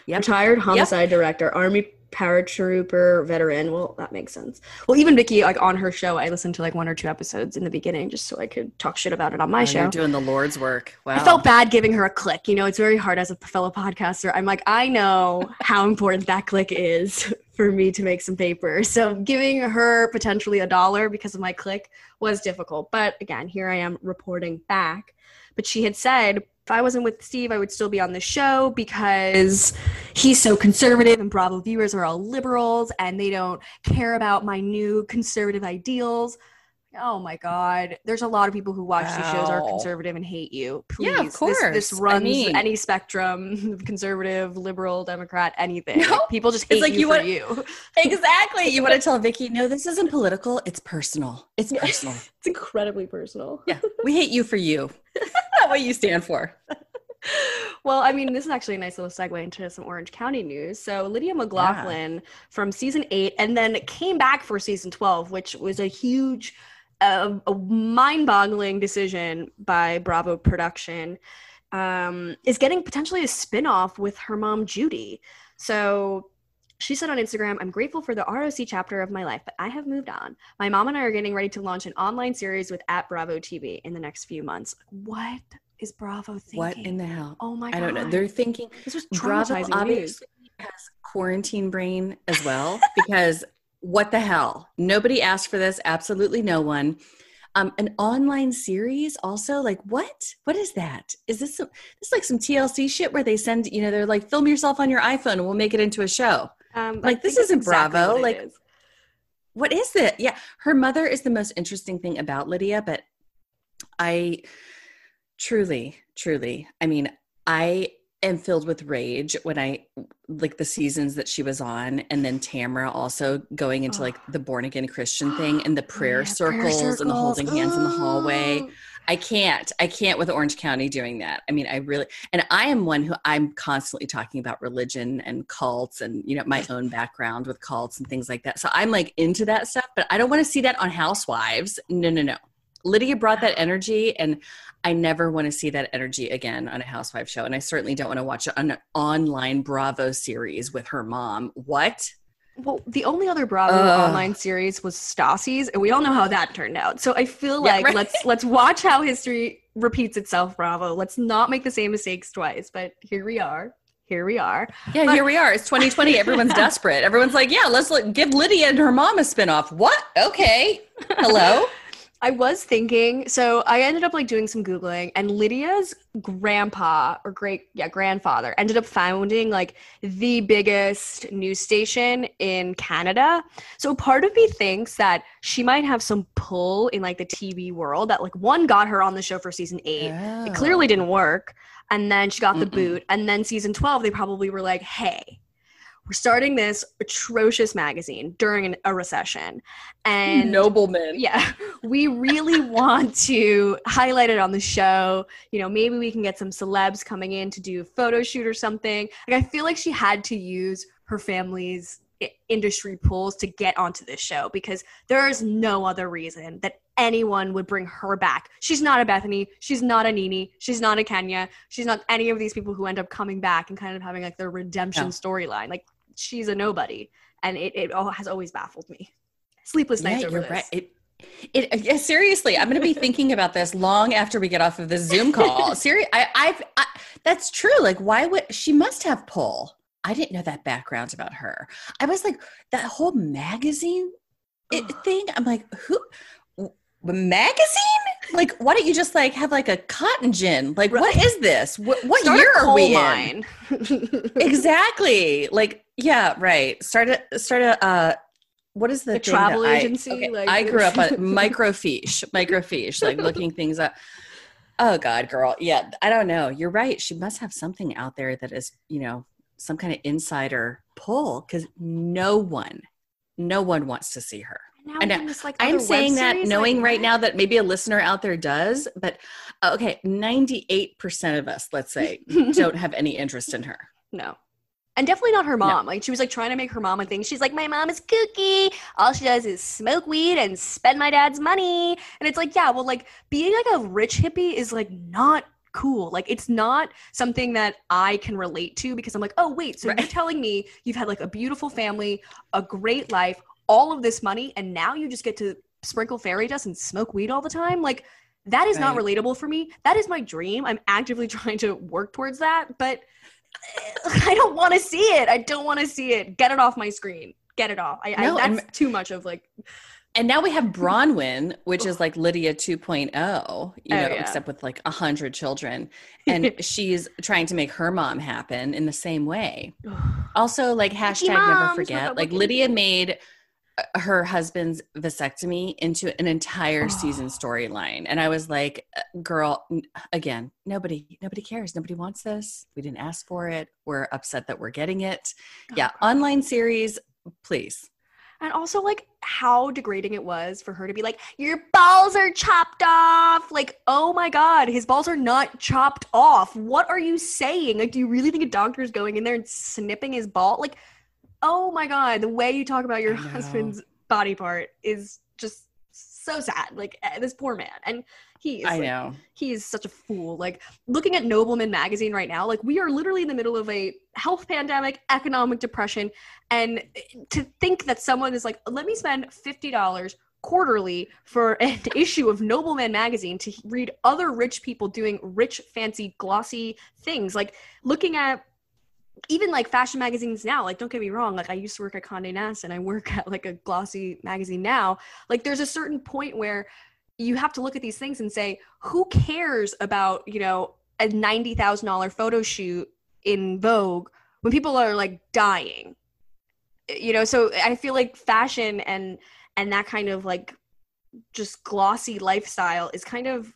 Yep. Retired homicide yep. director, army paratrooper veteran. Well, that makes sense. Well, even Vicki, like on her show, I listened to like one or two episodes in the beginning just so I could talk shit about it on my oh, show. You're doing the Lord's work. Wow. I felt bad giving her a click. You know, it's very hard as a fellow podcaster. I'm like, I know how important that click is for me to make some paper. So giving her potentially a dollar because of my click was difficult. But again, here I am reporting back. But she had said if I wasn't with Steve, I would still be on the show because he's so conservative and Bravo viewers are all liberals and they don't care about my new conservative ideals. Oh my God. There's a lot of people who watch wow. these shows are conservative and hate you. Please. Yeah, of course. This, this runs I mean, any spectrum, conservative, liberal, Democrat, anything. No, like, people just hate like you, you, want, you. Exactly. You want to tell Vicki, no, this isn't political. It's personal. It's personal. it's incredibly personal. Yeah. We hate you for you. Not what you stand for. well, I mean, this is actually a nice little segue into some Orange County news. So, Lydia McLaughlin yeah. from season eight and then came back for season 12, which was a huge a, a mind-boggling decision by Bravo Production um, is getting potentially a spin-off with her mom Judy. So she said on Instagram, I'm grateful for the ROC chapter of my life, but I have moved on. My mom and I are getting ready to launch an online series with at Bravo TV in the next few months. What is Bravo thinking? What in the hell? Oh my god. I don't know. They're thinking this was Bravo obviously has quarantine brain as well because what the hell? Nobody asked for this. Absolutely no one. Um, an online series also like what what is that is this some, this like some tlc shit where they send you know they're like film yourself on your iphone and we'll make it into a show um, like this isn't exactly bravo like is. what is it yeah her mother is the most interesting thing about lydia but i truly truly i mean i am filled with rage when I like the seasons that she was on, and then Tamra also going into like the born again Christian thing and the oh, prayer, yeah, circles, prayer circles, and the holding hands in the hallway. I can't. I can't with Orange County doing that. I mean, I really and I am one who I'm constantly talking about religion and cults and you know my own background with cults and things like that. So I'm like into that stuff, but I don't want to see that on Housewives. No, no, no. Lydia brought that energy and I never want to see that energy again on a housewife show. And I certainly don't want to watch an online Bravo series with her mom. What? Well, the only other Bravo uh, online series was Stassi's, and we all know how that turned out. So I feel like yeah, right? let's let's watch how history repeats itself, Bravo. Let's not make the same mistakes twice. But here we are. Here we are. Yeah, but- here we are. It's 2020. Everyone's desperate. Everyone's like, yeah, let's let, give Lydia and her mom a spinoff. What? Okay. Hello. I was thinking, so I ended up like doing some Googling, and Lydia's grandpa or great, yeah, grandfather ended up founding like the biggest news station in Canada. So part of me thinks that she might have some pull in like the TV world that like one got her on the show for season eight. Oh. It clearly oh. didn't work. And then she got the Mm-mm. boot. And then season 12, they probably were like, hey, we're starting this atrocious magazine during a recession and nobleman yeah we really want to highlight it on the show you know maybe we can get some celebs coming in to do a photo shoot or something like i feel like she had to use her family's industry pools to get onto this show because there is no other reason that anyone would bring her back. She's not a Bethenny. She's not a NeNe. She's not a Kenya. She's not any of these people who end up coming back and kind of having like their redemption storyline. Like she's a nobody and it, it all has always baffled me sleepless nights yeah, over you're this. right. It, it uh, yeah, seriously, I'm going to be thinking about this long after we get off of this Zoom call. Serious, I, I've I, that's true. Like, why would she must have pull? I didn't know that background about her. I was like that whole magazine it, thing. I'm like, who? Magazine? Like, why don't you just like have like a cotton gin? Like, what is this? What, what year are we in? exactly like yeah right start a start a uh what is the thing travel that I- agency, okay, like- I grew up on microfiche, microfiche, like looking things up. Oh God, girl, yeah, I don't know. You're right. She must have something out there that is, you know, some kind of insider pull because no one, no one wants to see her. Now I know. I'm like I'm saying that knowing like, right now that maybe a listener out there does, but uh, okay, 98% of us, let's say, don't have any interest in her. No. And definitely not her mom. Like she was like trying to make her mom a thing. She's like, my mom is kooky. All she does is smoke weed and spend my dad's money. And it's like, yeah, well, like being like a rich hippie is like not cool. Like it's not something that I can relate to because I'm like, oh wait, so you're telling me you've had like a beautiful family, a great life, all of this money, and now you just get to sprinkle fairy dust and smoke weed all the time? Like that is not relatable for me. That is my dream. I'm actively trying to work towards that, but eh, I don't want to see it. I don't want to see it. Get it off my screen. Get it off. I, No, I that's too much of like And now we have Braunwyn, which is like Lydia 2.0, you oh, know, yeah. except with like a hundred children. And she's trying to make her mom happen in the same way. Also, like hashtag never forget. Like Lydia made her husband's vasectomy into an entire season storyline. And I was like, uh, girl, again, nobody, nobody cares. Nobody wants this. We didn't ask for it. We're upset that we're getting it. Yeah. Online series, please. and also like how degrading it was for her to be like, Your balls are chopped off. Like, oh my god, his balls are not chopped off. What are you saying? Like, do you really think a doctor is going in there and snipping his ball? Like, oh my god, the way you talk about your husband's body part is just so sad. Like eh, this poor man. And he is I like, know. he is such a fool. Like looking at Nobleman magazine right now, like we are literally in the middle of a health pandemic, economic depression, and to think that someone is like, let me spend fifty dollars quarterly for an issue of Nobleman magazine to read other rich people doing rich, fancy, glossy things, like looking at even like fashion magazines now like don't get me wrong like i used to work at conde nast and i work at like a glossy magazine now. Like there's a certain point where you have to look at these things and say who cares about you know a $90000 photo shoot in vogue when people are like dying? You know so i feel like fashion and and that kind of like just glossy lifestyle is kind of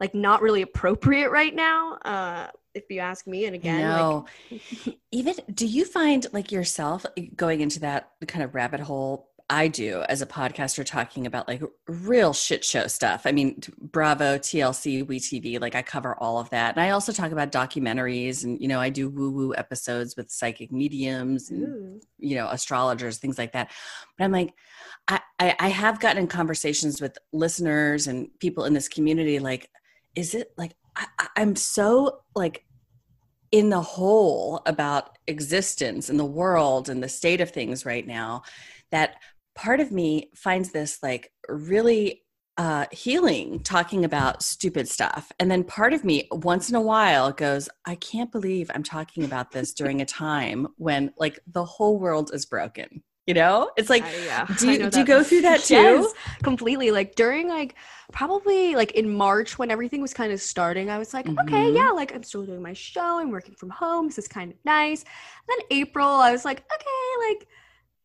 like not really appropriate right now uh if you ask me and again like no. Even do you find like yourself eh, going into that kind of rabbit hole? I do as a podcaster talking about like real shit show stuff. I mean, Bravo, TLC, WeTV, like I cover all of that. And I also talk about documentaries and, you know, I do woo woo episodes with psychic mediums and, Ooh. you know, astrologers, things like that. But I'm like, I, I, I have gotten in conversations with listeners and people in this community, like, is it like, I, I- I'm so like in the whole about existence and the world and the state of things right now that part of me finds this like really uh, healing talking about stupid stuff. And then part of me once in a while goes, I can't believe I'm talking about this during a time when like the whole world is broken. You know, it's like, I- yeah, do you, do you go through that too? Yes, completely. Like during like probably like in March when everything was kind of starting, I was like, okay, Mhm. yeah, like I'm still doing my show. I'm working from home. This is kind of nice. And then April, I was like, okay, like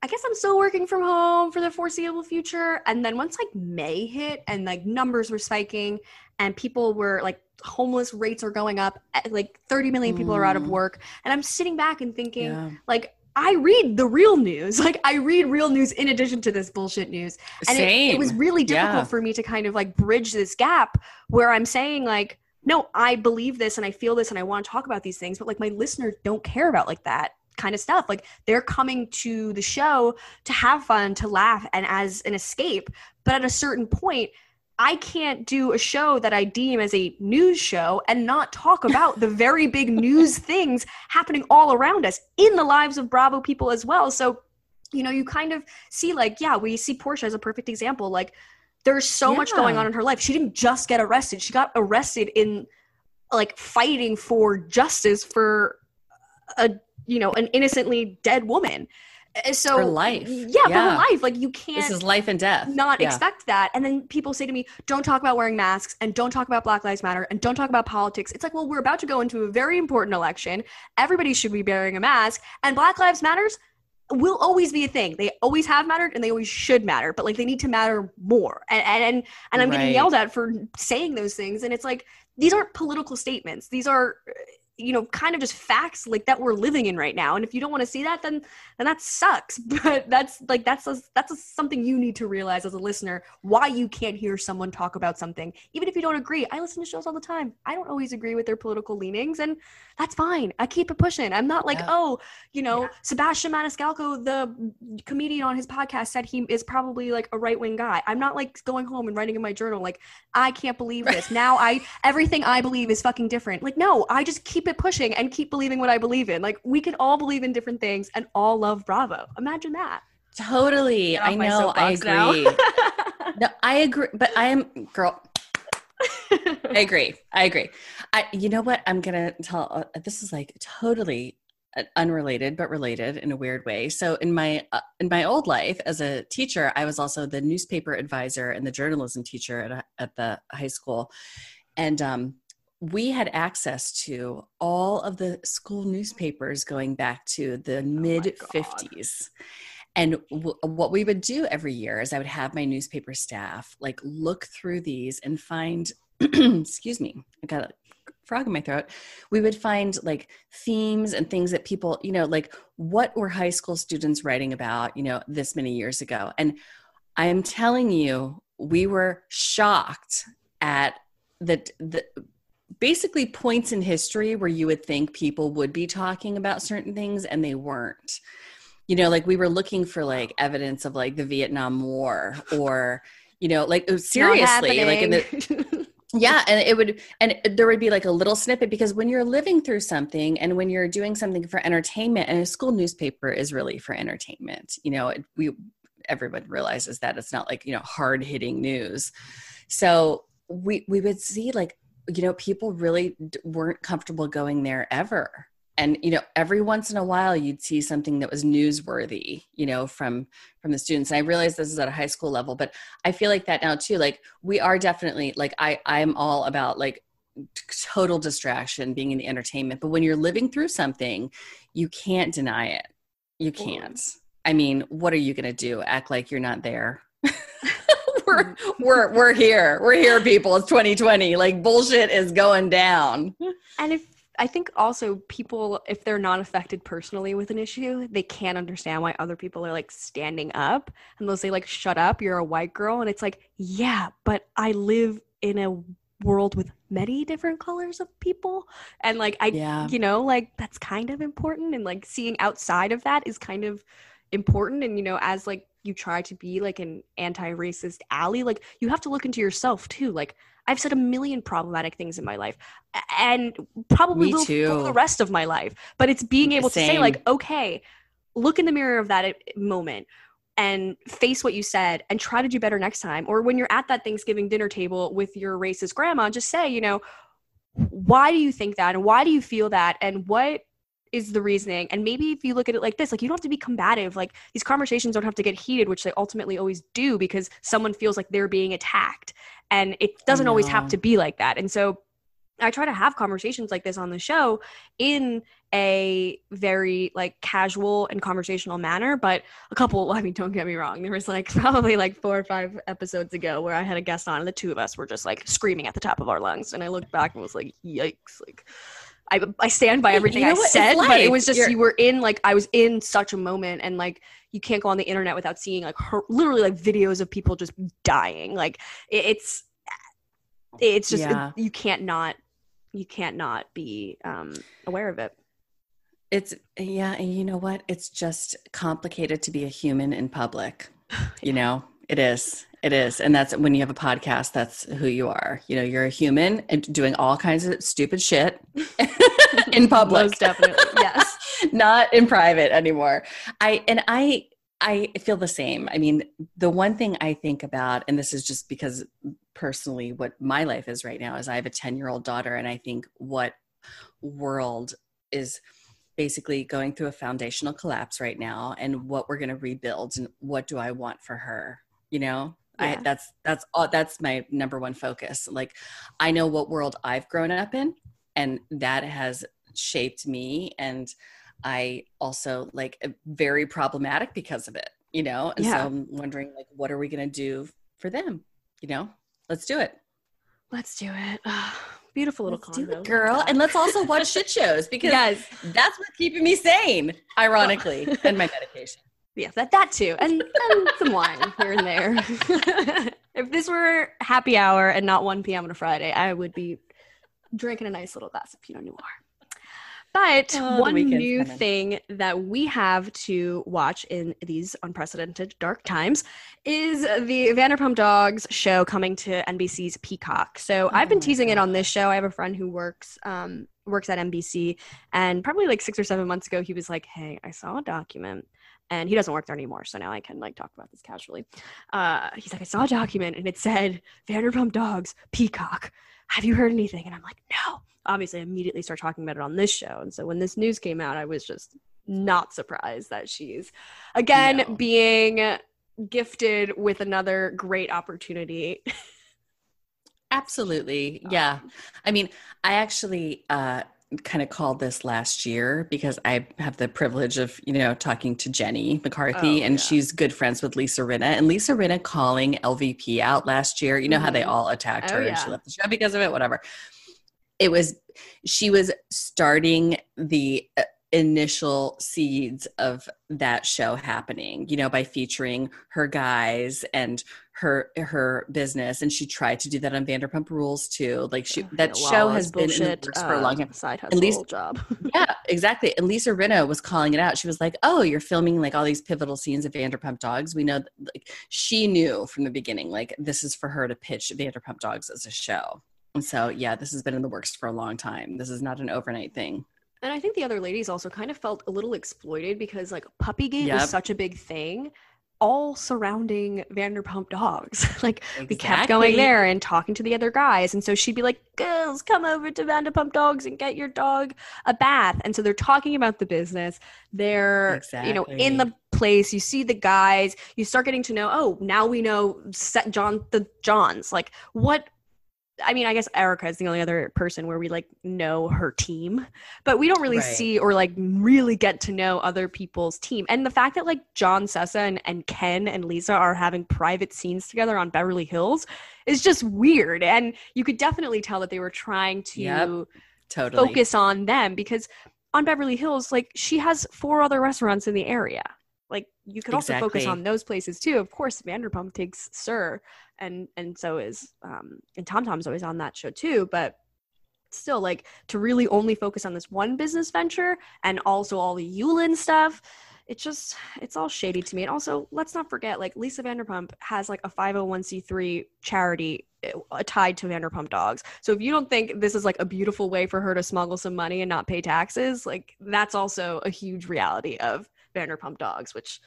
I guess I'm still working from home for the foreseeable future. And then once like May hit and like numbers were spiking and people were like homeless rates are going up, eh, like 30 million people are out of Mm. work. And I'm sitting back and thinking, Yeah. like I read the real news. Like I read real news in addition to this bullshit news. And it, it was really difficult Yeah. for me to kind of like bridge this gap where I'm saying like, no, I believe this and I feel this and I want to talk about these things, but like my listeners don't care about like that kind of stuff. Like they're coming to the show to have fun, to laugh, and as an escape. But at a certain point, I can't do a show that I deem as a news show and not talk about the very big news things happening all around us in the lives of Bravo people as well. So you know, you kind of see like, yeah, we see Porsha as a perfect example. Like, there's so yeah. much going on in her life. She didn't just get arrested; she got arrested in like fighting for justice for a you know an innocently dead woman Eh, so for life. Yeah, yeah, for her life like you can't this is life and death. not yeah. expect that. And then people say to me don't talk about wearing masks and don't talk about black lives matter and don't talk about politics. It's like well we're about to go into a very important election. Everybody should be wearing a mask. And black lives matters will always be a thing. They always have mattered and they always should matter but like they need to matter more. And and and, and i'm right. getting yelled at for saying those things. And it's like these aren't political statements. These are you know kind of just facts like that we're living in right now. And if you don't want to see that then then that sucks. But that's like that's a, that's a, something you need to realize as a listener why you can't hear someone talk about something. Even if you don't agree i listen to shows all the time. I don't always agree with their political leanings and that's fine. I keep it pushing. I'm not like yeah. oh you know yeah. sebastian maniscalco the comedian on his podcast said he is probably like a right-wing guy. I'm not like going home and writing in my journal like i can't believe this. Now i everything i believe is fucking different. Like no i just keep keep it pushing and keep believing what I believe in. Like we can all believe in different things and all love Bravo. Imagine that. Totally. I know. I agree. no, I agree. But I am girl. I agree. I agree. I, you know what? I'm gonna tell. Uh, this is like totally uh, unrelated, but related in a weird way. So in my uh, in my old life as a teacher, I was also the newspaper advisor and the journalism teacher at a, at the high school, and um, we had access to all of the school newspapers going back to the oh mid 50s. And w- what we would do every year is I would have my newspaper staff like look through these and find, excuse me, I got a frog in my throat. We would find like themes and things that people, you know, like what were high school students writing about, you know, this many years ago. And I am telling you, we were shocked at the, the basically points in history where you would think people would be talking about certain things and they weren't. You know like we were looking for like evidence of like the vietnam war or you know like oh, seriously like in the yeah and it would and there would be like a little snippet because when you're living through something and when you're doing something for entertainment and a school newspaper is really for entertainment you know it, we everyone realizes that it's not like you know hard hitting news. So we we would see like you know people really weren't comfortable going there ever. And you know every once in a while you'd see something that was newsworthy you know from from the students. And i realize this is at a high school level but i feel like that now too. Like we are definitely like i i'm all about like total distraction being in the entertainment. But when you're living through something you can't deny it. You can't. I mean what are you going to do? Act like you're not there we're we're we're here. We're here, people. It's 2020. Like bullshit is going down. And if I think also people, if they're not affected personally with an issue, they can't understand why other people are like standing up and they'll say like, "Shut up, you're a white girl," and it's like, yeah, but I live in a world with many different colors of people and like i yeah. you know like that's kind of important and like seeing outside of that is kind of important and you know as like you try to be like an anti-racist ally like you have to look into yourself too. Like i've said a million problematic things in my life and probably will for the rest of my life but it's being able Same. to say like okay look in the mirror of that eh, moment and face what you said and try to do better next time. Or when you're at that thanksgiving dinner table with your racist grandma just say you know why do you think that? And why do you feel that? And what is the reasoning. And maybe if you look at it like this like you don't have to be combative. Like these conversations don't have to get heated which they ultimately always do because someone feels like they're being attacked. And it doesn't always have to be like that. And so I try to have conversations like this on the show in a very like casual and conversational manner. But a couple, I mean, don't get me wrong, there was like probably like four or five episodes ago where I had a guest on and the two of us were just like screaming at the top of our lungs. And I looked back and was like, yikes, like I, I stand by everything you know I said, like. but it was just You're- you were in like I was in such a moment, and like you can't go on the internet without seeing like her, literally like videos of people just dying. Like it, it's it's just yeah. it, you can't not you can't not be um, aware of it. It's yeah, and you know what? It's just complicated to be a human in public. You know, it is. It is. And that's when you have a podcast, that's who you are. You know, you're a human and doing all kinds of stupid shit in public. Most definitely. Yes. Not in private anymore. I and I I feel the same. I mean, the one thing I think about, and this is just because personally what my life is right now, is I have a 10 year old daughter, and I think what world is basically going through a foundational collapse right now and what we're going to rebuild and what do I want for her, you know? Yeah. I, that's that's all that's my number one focus. Like I know what world I've grown up in and that has shaped me and I also like very problematic because of it, you know? And yeah. so I'm wondering like what are we going to do for them? You know? Let's do it. Let's do it. beautiful little let's convo. girl. And let's also watch shit shows because yes. that's what's keeping me sane, ironically, and my medication. Yeah, that that too, and, and some wine here and there. if this were happy hour and not 1 p.m. on a Friday, I would be drinking a nice little glass of Pinot Noir. But oh, one new thing that we have to watch in these unprecedented dark times is the Vanderpump Dogs show coming to NBC's Peacock. So oh I've been teasing God. it on this show. I have a friend who works um, works at NBC, and probably like six or seven months ago, he was like, "Hey, I saw a document." And he doesn't work there anymore, so now I can like talk about this casually. Uh, he's like, I saw a document and it said Vanderpump Dogs Peacock. Have you heard anything? And I'm like, no obviously immediately start talking about it on this show. And so when this news came out, I was just not surprised that she's again no. being gifted with another great opportunity. Absolutely. Yeah. I mean, I actually uh kind of called this last year because I have the privilege of, you know, talking to Jenny McCarthy oh, and yeah. she's good friends with Lisa Rinna. And Lisa Rinna calling LVP out last year, you know mm-hmm. how they mm-hmm. all attacked oh, her yeah. and she left the show because of it, whatever it was she was starting the uh, initial seeds of that show happening you know by featuring her guys and her her business. And she tried to do that on vanderpump rules too. Like she that show has been in the works uh, for a long time. side hustle job. Yeah exactly. And lisa rinna was calling it out. She was like oh you're filming like all these pivotal scenes of vanderpump dogs. We know that, like she knew from the beginning like this is for her to pitch vanderpump dogs as a show. And so, yeah, this has been in the works for a long time. This is not an overnight thing. And I think the other ladies also kind of felt a little exploited because like Puppygate yep. was such a big thing, all surrounding Vanderpump Dogs. like exactly. we kept going there and talking to the other guys, and so she'd be like, "Girls, come over to Vanderpump Dogs and get your dog a bath." And so they're talking about the business. They're exactly. you know in the place. You see the guys. You start getting to know. Oh, now we know set John the Johns. Like what I mean, I guess Erika is the only other person where we like know her team, but we don't really right. see or like really get to know other people's team. And the fact that like John Sessa and, and Ken and Lisa are having private scenes together on Beverly Hills is just weird. And you could definitely tell that they were trying to yep, totally. focus on them because on Beverly Hills, like she has four other restaurants in the area. You could also focus on those places too. Of course, Vanderpump takes SUR, and and so is um, and Tom Tom's always on that show too. But still, like to really only focus on this one business venture and also all the Yulin stuff. It's just it's all shady to me. And also, let's not forget, like Lisa Vanderpump has like a 501c3 charity uh, tied to Vanderpump Dogs. So if you don't think this is like a beautiful way for her to smuggle some money and not pay taxes, like that's also a huge reality of Vanderpump Dogs, which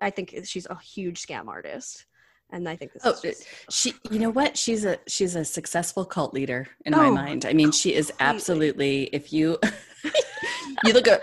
I think she's a huge scam artist. And I think this oh, just... she you know what? She's a she's a successful cult leader in oh, my mind. I mean, she is absolutely if you you look at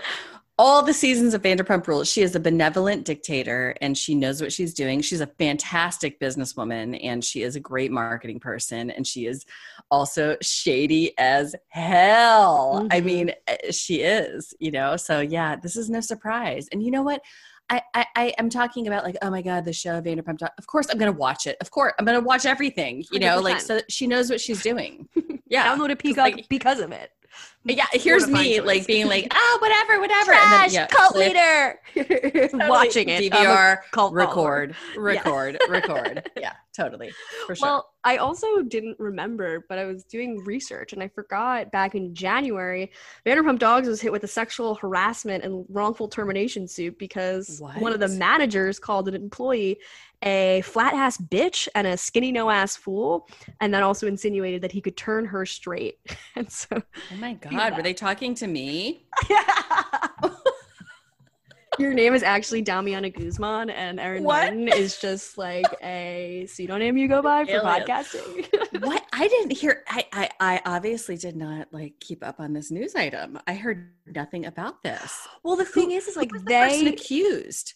all the seasons of Vanderpump Rules, she is a benevolent dictator and she knows what she's doing. She's a fantastic businesswoman and she is a great marketing person and she is also shady as hell. Mm-hmm. I mean, eh, she is, you know. So yeah, this is no surprise. And you know what? I, I, I am talking about like, oh my God, the show Vanderpump. Of course, I'm going to watch it. Of course, I'm going to watch everything, you 100%. know, like, so she knows what she's doing. Yeah. Download a Peacock like, because of it Mm, yeah, here's me like being like, oh, whatever, whatever. Trash, and then, yeah, cult clip, leader. Watching it. DVR, cult record, record, yeah. record. Yeah, totally. For sure. Well, I also didn't remember, but I was doing research and I forgot back in January, Vanderpump Dogs was hit with a sexual harassment and wrongful termination suit because what? one of the managers called an employee a flat ass bitch and a skinny no ass fool, and then also insinuated that he could turn her straight. And so, oh my god, yeah. were they talking to me? Your name is actually Damiana Guzman, and Erin? Martin is just like a pseudonym you go by for podcasting. what I didn't hear. I, I I obviously did not like keep up on this news item. I heard nothing about this. well, the thing is, is Who like the they, accused.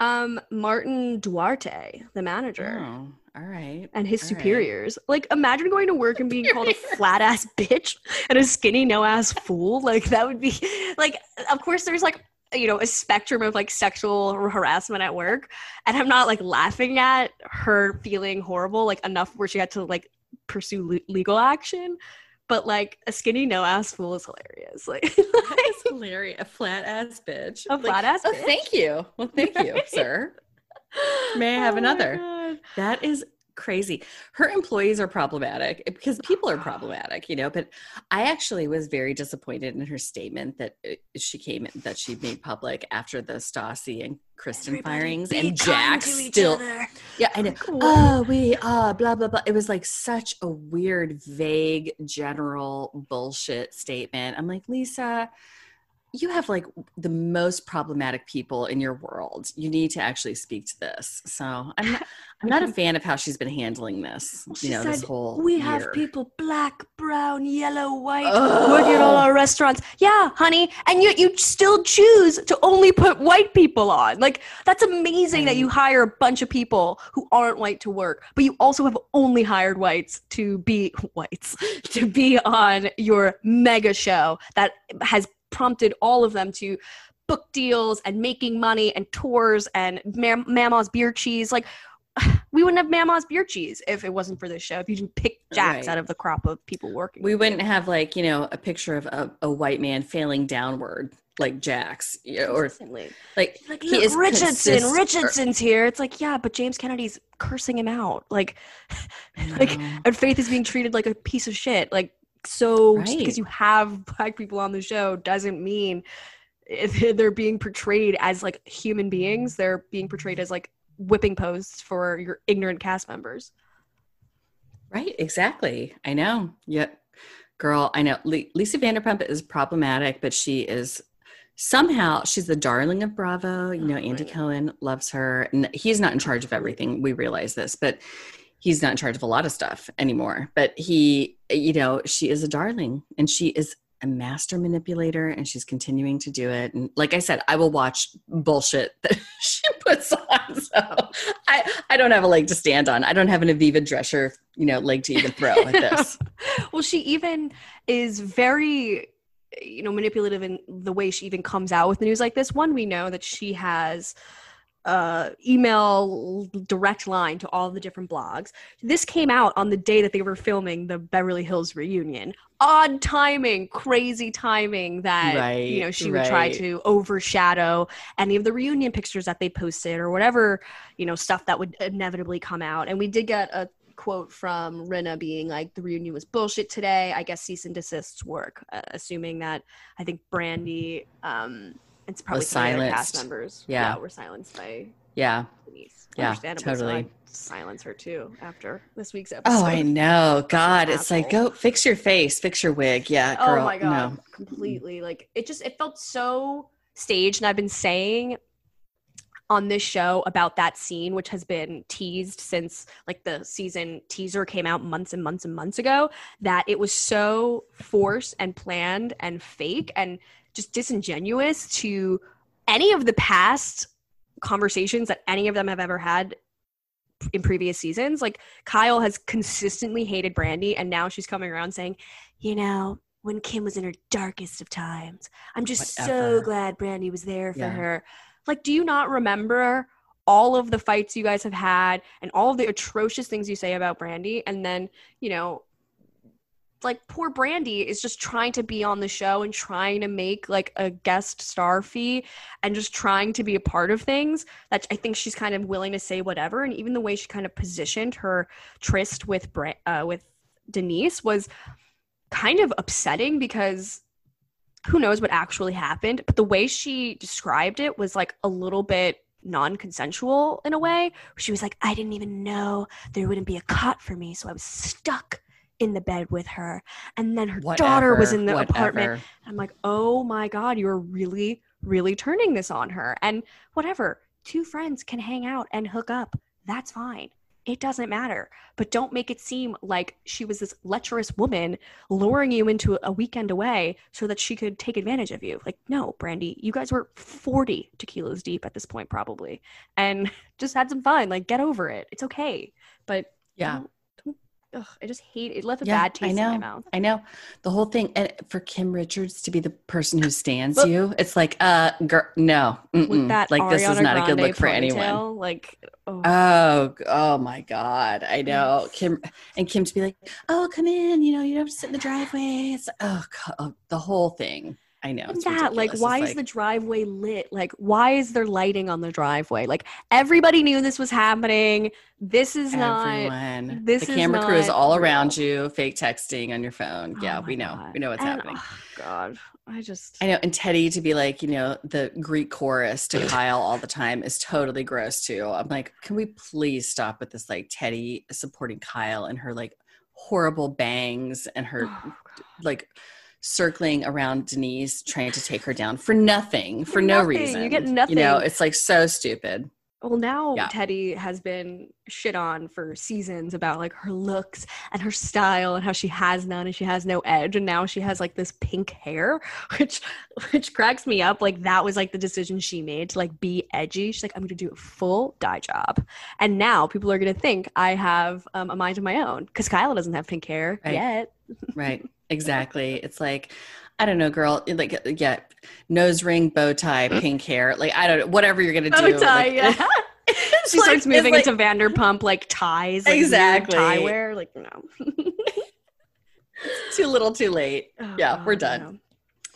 Um, Martin Duarte, the manager. Oh, all right. and his All right. superiors. Like, imagine going to work and being called a flat ass bitch and a skinny no ass fool. Like, that would be like, of course, there's like, you know, a spectrum of like sexual harassment at work. And I'm not like laughing at her feeling horrible, like enough where she had to like pursue le- legal action. But like, a skinny no ass fool is hilarious. Like, That's hilarious. A flat ass bitch. A flat-ass Oh, bitch? thank you. Well, thank you, sir. May I have Oh another? That is crazy. Her employees are problematic eh, because people are problematic, you know. But I actually was very disappointed in her statement that uh, she came that she made public after the Stassi and Kristen firings, and Jack still. Yeah, I know. Oh, we uh blah blah blah. It was like such a weird, vague, general bullshit statement. I'm like, Lisa, you have like the most problematic people in your world. You need to actually speak to this. So I'm not, I'm not a fan of how she's been handling this. She you know, this whole we have people black, brown, yellow, white Ugh. working at all our restaurants. Yeah, honey, and yet you still choose to only put white people on. Like that's amazing that you mm. hire a bunch of people who aren't white to work, but you also have only hired whites to be whites to be on your mega show that has prompted all of them to book deals and making money and tours and Mam- Mama's beer cheese like we wouldn't have Mama's beer cheese if it wasn't for this show. If you didn't pick Jax Right. out of the crop of people working, we wouldn't have like you know a picture of a, a white man failing downward like Jax, you know, or Consistently. like like he is Richardson. consist- Richardson's here. It's like yeah, but James Kennedy's cursing him out. Like, like, and Faith is being treated like a piece of shit. Like, so just because you have black people on the show doesn't mean they're being portrayed as like human beings. They're being portrayed as like whipping posts for your ignorant cast members. Right, exactly. I know. Yep. girl, I know. Le- Lisa Vanderpump is problematic, but she is somehow she's the darling of Bravo. You know, Oh, Andy right. Cohen loves her, and he's not in charge of everything. We realize this, but he's not in charge of a lot of stuff anymore. But he, you know, she is a darling, and she is a master manipulator, and she's continuing to do it. And like I said, I will watch bullshit that she puts on. So I, I don't have a leg to stand on. I don't have an Aviva Drescher, you know, leg to even throw at this. well, she even is very, you know, manipulative in the way she even comes out with the news like this. One, we know that she has uh email direct line to all the different blogs. This came out on the day that they were filming the beverly hills reunion. Odd timing crazy timing that you know Right, she would try to overshadow any of the reunion pictures that they posted or whatever you know stuff that would inevitably come out. And we did get a quote from Rinna being like the reunion was bullshit today. I guess cease and desists work, uh, assuming that I think Brandi um it's probably Was some of the cast members. Yeah. were silenced by Yeah. Denise. Yeah, so. totally. I'd silence her too after this week's episode. Oh, I know. God, it's like go fix your face, fix your wig. Yeah, oh girl. oh my god, No. completely. Like it just it felt so staged, and I've been saying on this show about that scene, which has been teased since like the season teaser came out months and months and months ago, that it was so forced and planned and fake and just disingenuous to any of the past conversations that any of them have ever had in previous seasons. Like Kyle has consistently hated Brandi, and now she's coming around saying, you know, when Kim was in her darkest of times, I'm just so glad Brandi was there for Yeah. her. Like, do you not remember all of the fights you guys have had and all of the atrocious things you say about Brandi? And then, you know, like poor Brandi is just trying to be on the show and trying to make like a guest star fee and just trying to be a part of things that I think she's kind of willing to say whatever. And even the way she kind of positioned her tryst with Bra- uh, with Denise was kind of upsetting because who knows what actually happened. But the way she described it was like a little bit non-consensual in a way. She was like, I didn't even know there wouldn't be a cot for me, so I was stuck in the bed with her. And then her daughter was in the apartment. I'm like, oh my God, you're really, really turning this on her. And whatever, two friends can hang out and hook up. That's fine. It doesn't matter. But don't make it seem like she was this lecherous woman luring you into a weekend away so that she could take advantage of you. Like, no, Brandi, you guys were 40 tequilas deep at this point, probably, and just had some fun. Like, get over it. It's okay. But Yeah. don't- don't- ugh, I just hate it. It left a Yeah, bad taste I know. in my mouth. I know the whole thing. And for Kim Richards to be the person who stands But- you, it's like, uh, girl, no, like this is Ariana not a good look for anyone. Like, oh, Oh, oh my God. I know. Kim and Kim to be like, oh, come in, you know, you don't have to sit in the driveway. It's oh, God, oh, the whole thing. I know. That like why is the driveway lit like why is there lighting on the driveway like everybody knew this was happening this is not everyone? this the camera crew is not all real. around you, fake texting on your phone. Oh yeah, we know. God. We know what's And, happening. oh, god i just I know. And Teddy to be like, you know, the Greek chorus to Kyle all the time is totally gross too. I'm like, can we please stop with this like Teddy supporting Kyle and her like horrible bangs and her Oh, like circling around Denise trying to take her down for nothing, for, For no nothing. You reason. get You know, it's like so stupid. well now Yeah. teddy has been shit on for seasons about like her looks and her style and how she has none and she has no edge and now she has like this pink hair which which cracks me up like that was like the decision she made to like be edgy she's like i'm gonna do a full dye job and now people are gonna think i have um, a mind of my own because kyla doesn't have pink hair Right. yet Right. Exactly. It's like, I don't know, girl. Like, uh, yeah, nose ring, bow tie, mm-hmm. pink hair. Like, I don't know, whatever you're gonna do. Bow tie, like, yeah. she like- starts moving like- into vanderpump like ties like, Exactly. tie wear like no too little, too late. Oh, Yeah, we're done. know.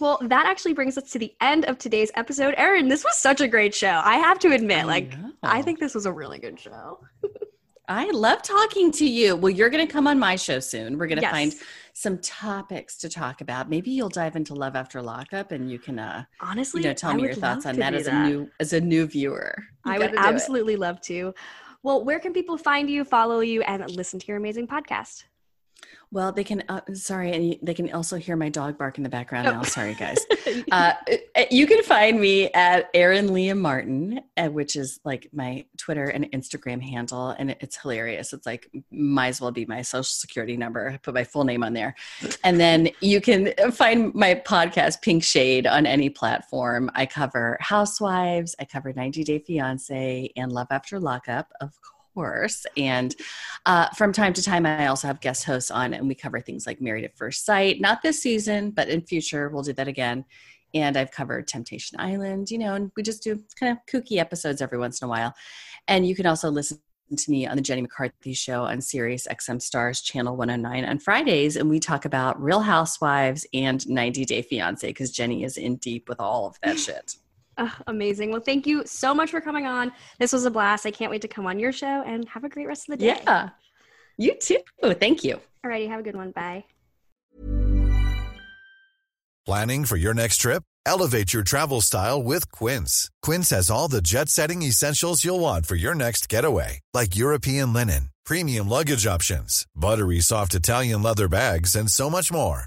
Well, that actually brings us to the end of today's episode. Erin, this was such a great show. I have to admit, like, I think this was a really good show. I love talking to you. Well, you're going to come on my show soon. We're going to Yes. find some topics to talk about. Maybe you'll dive into Love After Lockup, and you can, uh, Honestly, you know, tell I me your thoughts on that as a new as a new viewer. You I would gotta it. absolutely love to. Well, where can people find you, follow you, and listen to your amazing podcast? Well, they can. Uh, sorry, and they can also hear my dog bark in the background Oh. now. Sorry, guys. uh, uh, you can find me at Erin Liam Martin, uh, which is like my Twitter and Instagram handle, and it's hilarious. It's like might as well be my social security number. I put my full name on there, and then you can find my podcast Pink Shade on any platform. I cover Housewives, I cover 90 Day Fiance, and Love After Lockup, of course, and uh, from time to time, I also have guest hosts on, and we cover things like Married at First Sight. Not this season, but in future, we'll do that again. And I've covered Temptation Island, you know, and we just do kind of kooky episodes every once in a while. And you can also listen to me on the Jenny McCarthy Show on Sirius XM Stars Channel 109 on Fridays, and we talk about Real Housewives and 90 Day Fiance because Jenny is in deep with all of that shit. Ah, amazing. Well, thank you so much for coming on. This was a blast. I can't wait to come on your show and have a great rest of the day. Yeah, you too. Thank you. Alrighty, have a good one. Bye. Planning for your next trip? Elevate your travel style with Quince. Quince has all the jet setting essentials you'll want for your next getaway, like European linen, premium luggage options, buttery soft Italian leather bags, and so much more.